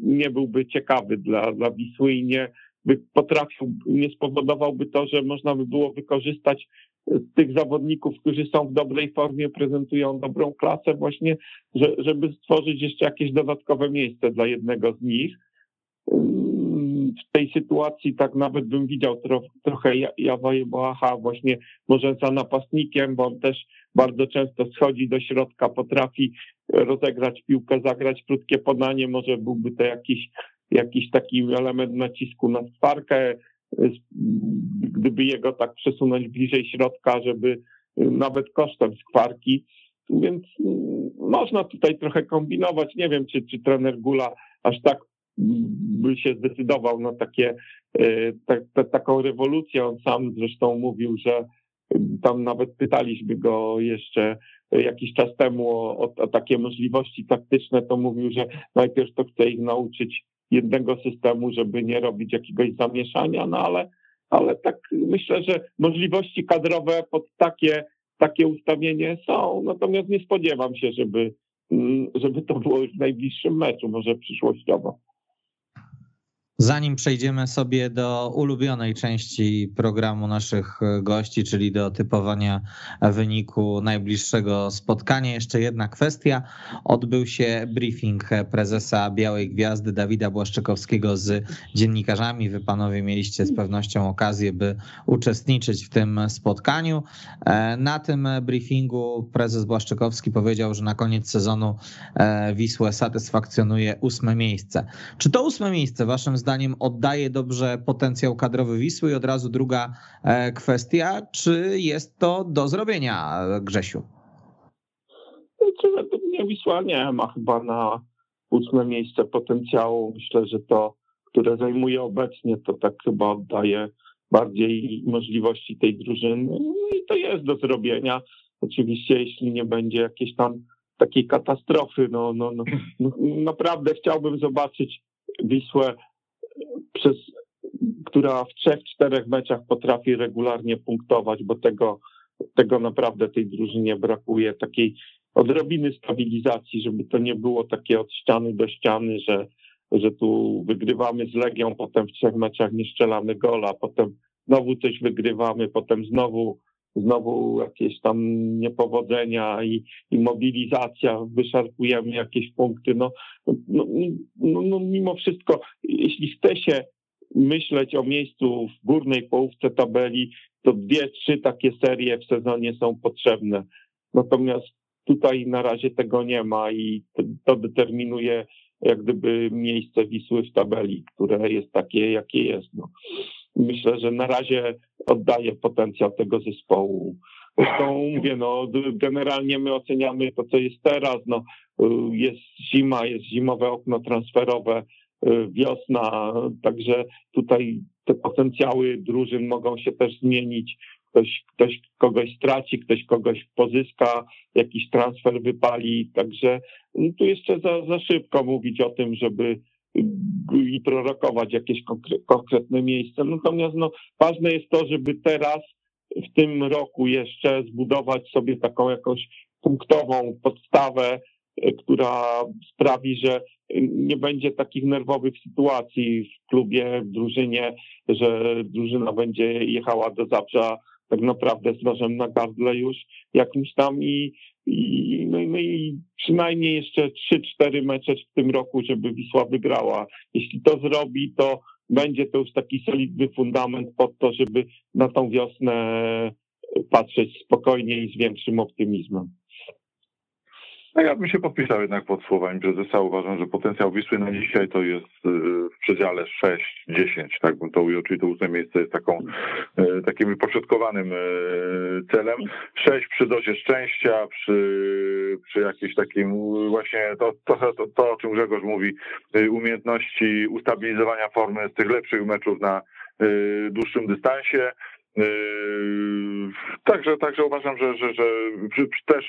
nie byłby ciekawy dla, dla Wisły i nie, potrafił, nie spowodowałby to, że można by było wykorzystać e, tych zawodników, którzy są w dobrej formie, prezentują dobrą klasę właśnie, że, żeby stworzyć jeszcze jakieś dodatkowe miejsce dla jednego z nich. w tej sytuacji tak nawet bym widział tro, trochę Jawa Jebacha właśnie może za napastnikiem, bo on też bardzo często schodzi do środka, potrafi rozegrać piłkę, zagrać krótkie podanie, może byłby to jakiś, jakiś taki element nacisku na stwarkę, gdyby jego tak przesunąć bliżej środka, żeby nawet kosztem skwarki, więc można tutaj trochę kombinować. Nie wiem, czy, czy trener Gula aż tak by się zdecydował na takie, e, taką rewolucję. On sam zresztą mówił, że tam nawet pytaliśmy go jeszcze jakiś czas temu o, o, o, takie możliwości taktyczne, to mówił, że najpierw to chce ich nauczyć jednego systemu, żeby nie robić jakiegoś zamieszania, no ale, ale tak myślę, że możliwości kadrowe pod takie, takie ustawienie są, natomiast nie spodziewam się, żeby, żeby to było już w najbliższym meczu, może przyszłościowo. Zanim przejdziemy sobie do ulubionej części programu naszych gości, czyli do typowania wyniku najbliższego spotkania, jeszcze jedna kwestia. Odbył się briefing prezesa Białej Gwiazdy Dawida Błaszczykowskiego z dziennikarzami. Wy panowie mieliście z pewnością okazję, by uczestniczyć w tym spotkaniu. Na tym briefingu prezes Błaszczykowski powiedział, że na koniec sezonu Wisłę satysfakcjonuje ósme miejsce. Czy to ósme miejsce waszym zdaniem zdaniem oddaje dobrze potencjał kadrowy Wisły? I od razu druga e, kwestia, czy jest to do zrobienia, Grzesiu? Według mnie Wisła nie ma chyba na ósme miejsce potencjału. Myślę, że to, które zajmuje obecnie, to tak chyba oddaje bardziej możliwości tej drużyny. No I to jest do zrobienia. Oczywiście, jeśli nie będzie jakiejś tam takiej katastrofy, no, no, no, no naprawdę chciałbym zobaczyć Wisłę przez, która w trzech, czterech meczach potrafi regularnie punktować, bo tego, tego naprawdę tej drużynie brakuje, takiej odrobiny stabilizacji, żeby to nie było takie od ściany do ściany, że, że tu wygrywamy z Legią, potem w trzech meczach nie strzelamy gola, potem znowu coś wygrywamy, potem znowu znowu jakieś tam niepowodzenia i, i mobilizacja, wyszarpujemy jakieś punkty. No, no, no, no, mimo wszystko, jeśli chce się myśleć o miejscu w górnej połówce tabeli, to dwie, trzy takie serie w sezonie są potrzebne. Natomiast tutaj na razie tego nie ma i to, determinuje jak gdyby miejsce Wisły w tabeli, które jest takie, jakie jest. No myślę, że na razie oddaje potencjał tego zespołu. Zresztą mówię, no, generalnie my oceniamy to, co jest teraz. No, jest zima, jest zimowe okno transferowe, wiosna, także tutaj te potencjały drużyn mogą się też zmienić. Ktoś, ktoś kogoś straci, ktoś kogoś pozyska, jakiś transfer wypali, także no, tu jeszcze za, za szybko mówić o tym, żeby i prorokować jakieś konkretne miejsce. Natomiast no, ważne jest to, żeby teraz w tym roku jeszcze zbudować sobie taką jakąś punktową podstawę, e, która sprawi, że nie będzie takich nerwowych sytuacji w klubie, w drużynie, że drużyna będzie jechała do Zabrza tak naprawdę z nożem na gardle już jakimś tam i, i, no, no i przynajmniej jeszcze 3-4 mecze w tym roku, żeby Wisła wygrała. Jeśli to zrobi, to będzie to już taki solidny fundament pod to, żeby na tą wiosnę patrzeć spokojnie i z większym optymizmem. No ja bym się podpisał jednak pod słowami prezesa. Uważam, że potencjał Wisły na dzisiaj to jest y, w przedziale 6-10, tak bym to ujął, czyli to ósme miejsce jest taką, y, takim wypośrodkowanym y, celem. 6 przy dozie szczęścia, przy, przy jakimś takim właśnie to, to, to, to, o czym Grzegorz mówi, umiejętności ustabilizowania formy z tych lepszych meczów na dłuższym dystansie. Także, także uważam, że, że, że też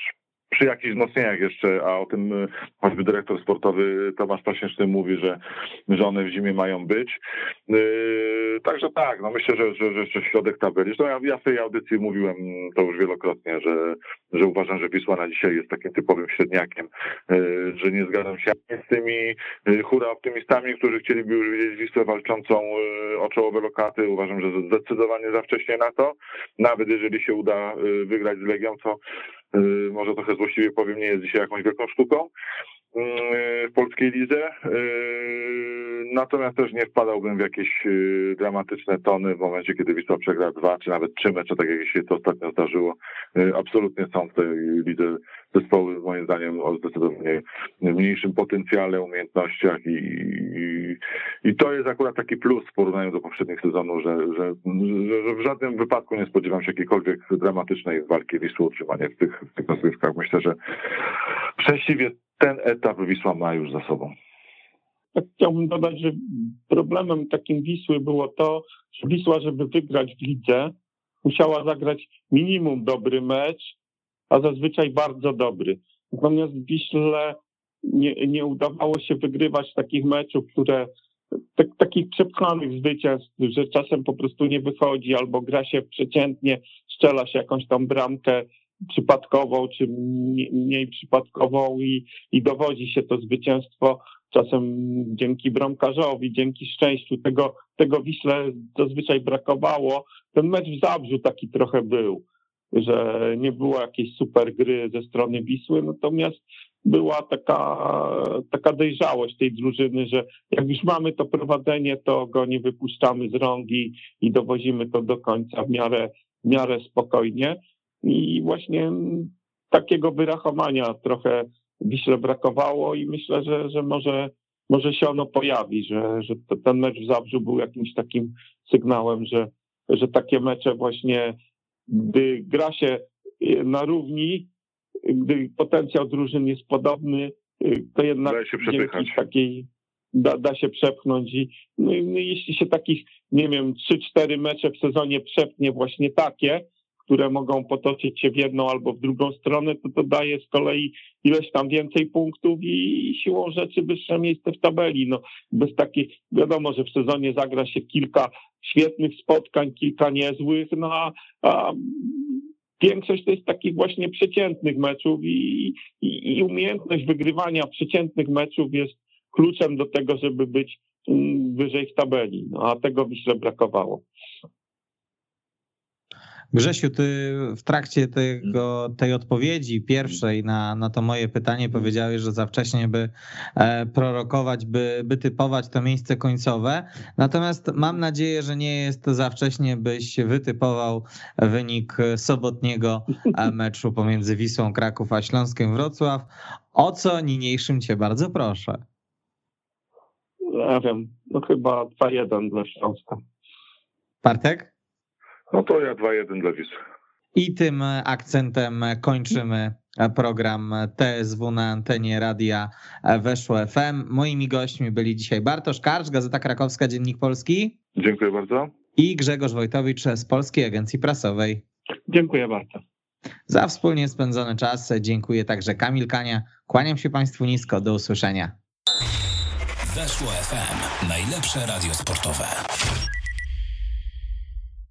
przy jakichś wzmocnieniach jeszcze, a o tym e, choćby dyrektor sportowy Tomasz Pasieczny mówi, że, że one w zimie mają być. Yy, także tak, no myślę, że, że, że, środek tabeli. Zresztą ja, ja w tej audycji mówiłem to już wielokrotnie, że, że uważam, że Wisła na dzisiaj jest takim typowym średniakiem, yy, że nie zgadzam się z tymi yy, hura optymistami, którzy chcieliby już widzieć Wisłę walczącą o czołowe lokaty. Uważam, że zdecydowanie za wcześnie na to, nawet jeżeli się uda wygrać z Legią, co może trochę złośliwie powiem, nie jest dzisiaj jakąś wielką sztuką. W polskiej lidze. Natomiast też nie wpadałbym w jakieś dramatyczne tony w momencie, kiedy Wisła przegra dwa, czy nawet trzy mecze, tak jak się to ostatnio zdarzyło. Absolutnie są w tej lidze zespoły moim zdaniem o zdecydowanie mniejszym potencjale, umiejętnościach i, i, i, to jest akurat taki plus w porównaniu do poprzednich sezonów, że, że, że, w żadnym wypadku nie spodziewam się jakiejkolwiek dramatycznej walki Wisły utrzymania w tych, w tych rozgrywkach. Myślę, że szczęśliwie ten etap Wisła ma już za sobą. Tak chciałbym dodać, że problemem takim Wisły było to, że Wisła, żeby wygrać w lidze, musiała zagrać minimum dobry mecz, a zazwyczaj bardzo dobry. Natomiast w Wiśle nie, nie udawało się wygrywać takich meczów, które tak, takich przepchanych zwycięstw, że czasem po prostu nie wychodzi albo gra się przeciętnie, strzela się jakąś tam bramkę przypadkową czy mniej przypadkową i, i dowodzi się to zwycięstwo czasem dzięki bramkarzowi, dzięki szczęściu. Tego, tego Wiśle zazwyczaj brakowało. Ten mecz w Zabrzu taki trochę był że nie było jakiejś super gry ze strony Wisły, natomiast była taka, taka dojrzałość tej drużyny, że jak już mamy to prowadzenie, to go nie wypuszczamy z rągi i dowozimy to do końca w miarę, w miarę spokojnie. I właśnie takiego wyrachowania trochę Wiśle brakowało i myślę, że, że może, może się ono pojawi, że, że ten mecz w Zabrzu był jakimś takim sygnałem, że, że takie mecze właśnie gdy gra się y, na równi, gdy potencjał drużyn jest podobny, y, to jednak da się dzięki takiej da, da się przepchnąć i no, no, jeśli się takich, nie wiem, 3-4 mecze w sezonie przepnie właśnie takie, które mogą potoczyć się w jedną albo w drugą stronę, to to daje z kolei ileś tam więcej punktów i siłą rzeczy wyższe miejsce w tabeli. No, bez takich, wiadomo, że w sezonie zagra się kilka świetnych spotkań, kilka niezłych, no a, a większość to jest takich właśnie przeciętnych meczów i, i, i umiejętność wygrywania przeciętnych meczów jest kluczem do tego, żeby być mm, wyżej w tabeli, no a tego Wiśle brakowało. Grzesiu, ty w trakcie tego, tej odpowiedzi pierwszej na, na to moje pytanie powiedziałeś, że za wcześnie by e, prorokować, by, by typować to miejsce końcowe. Natomiast mam nadzieję, że nie jest za wcześnie, byś wytypował wynik sobotniego e, meczu pomiędzy Wisłą Kraków a Śląskiem Wrocław. O co niniejszym cię bardzo proszę. Ja wiem, no chyba 2-1 dla Śląska. Partek? No to ja 2-1 dla Wisły. I tym akcentem kończymy program TSW na antenie radia Weszło FM. Moimi gośćmi byli dzisiaj Bartosz Karcz, Gazeta Krakowska, Dziennik Polski. Dziękuję bardzo. I Grzegorz Wojtowicz z Polskiej Agencji Prasowej. Dziękuję bardzo. Za wspólnie spędzony czas dziękuję także Kamil Kania. Kłaniam się Państwu nisko. Do usłyszenia. Weszło FM. Najlepsze radio sportowe.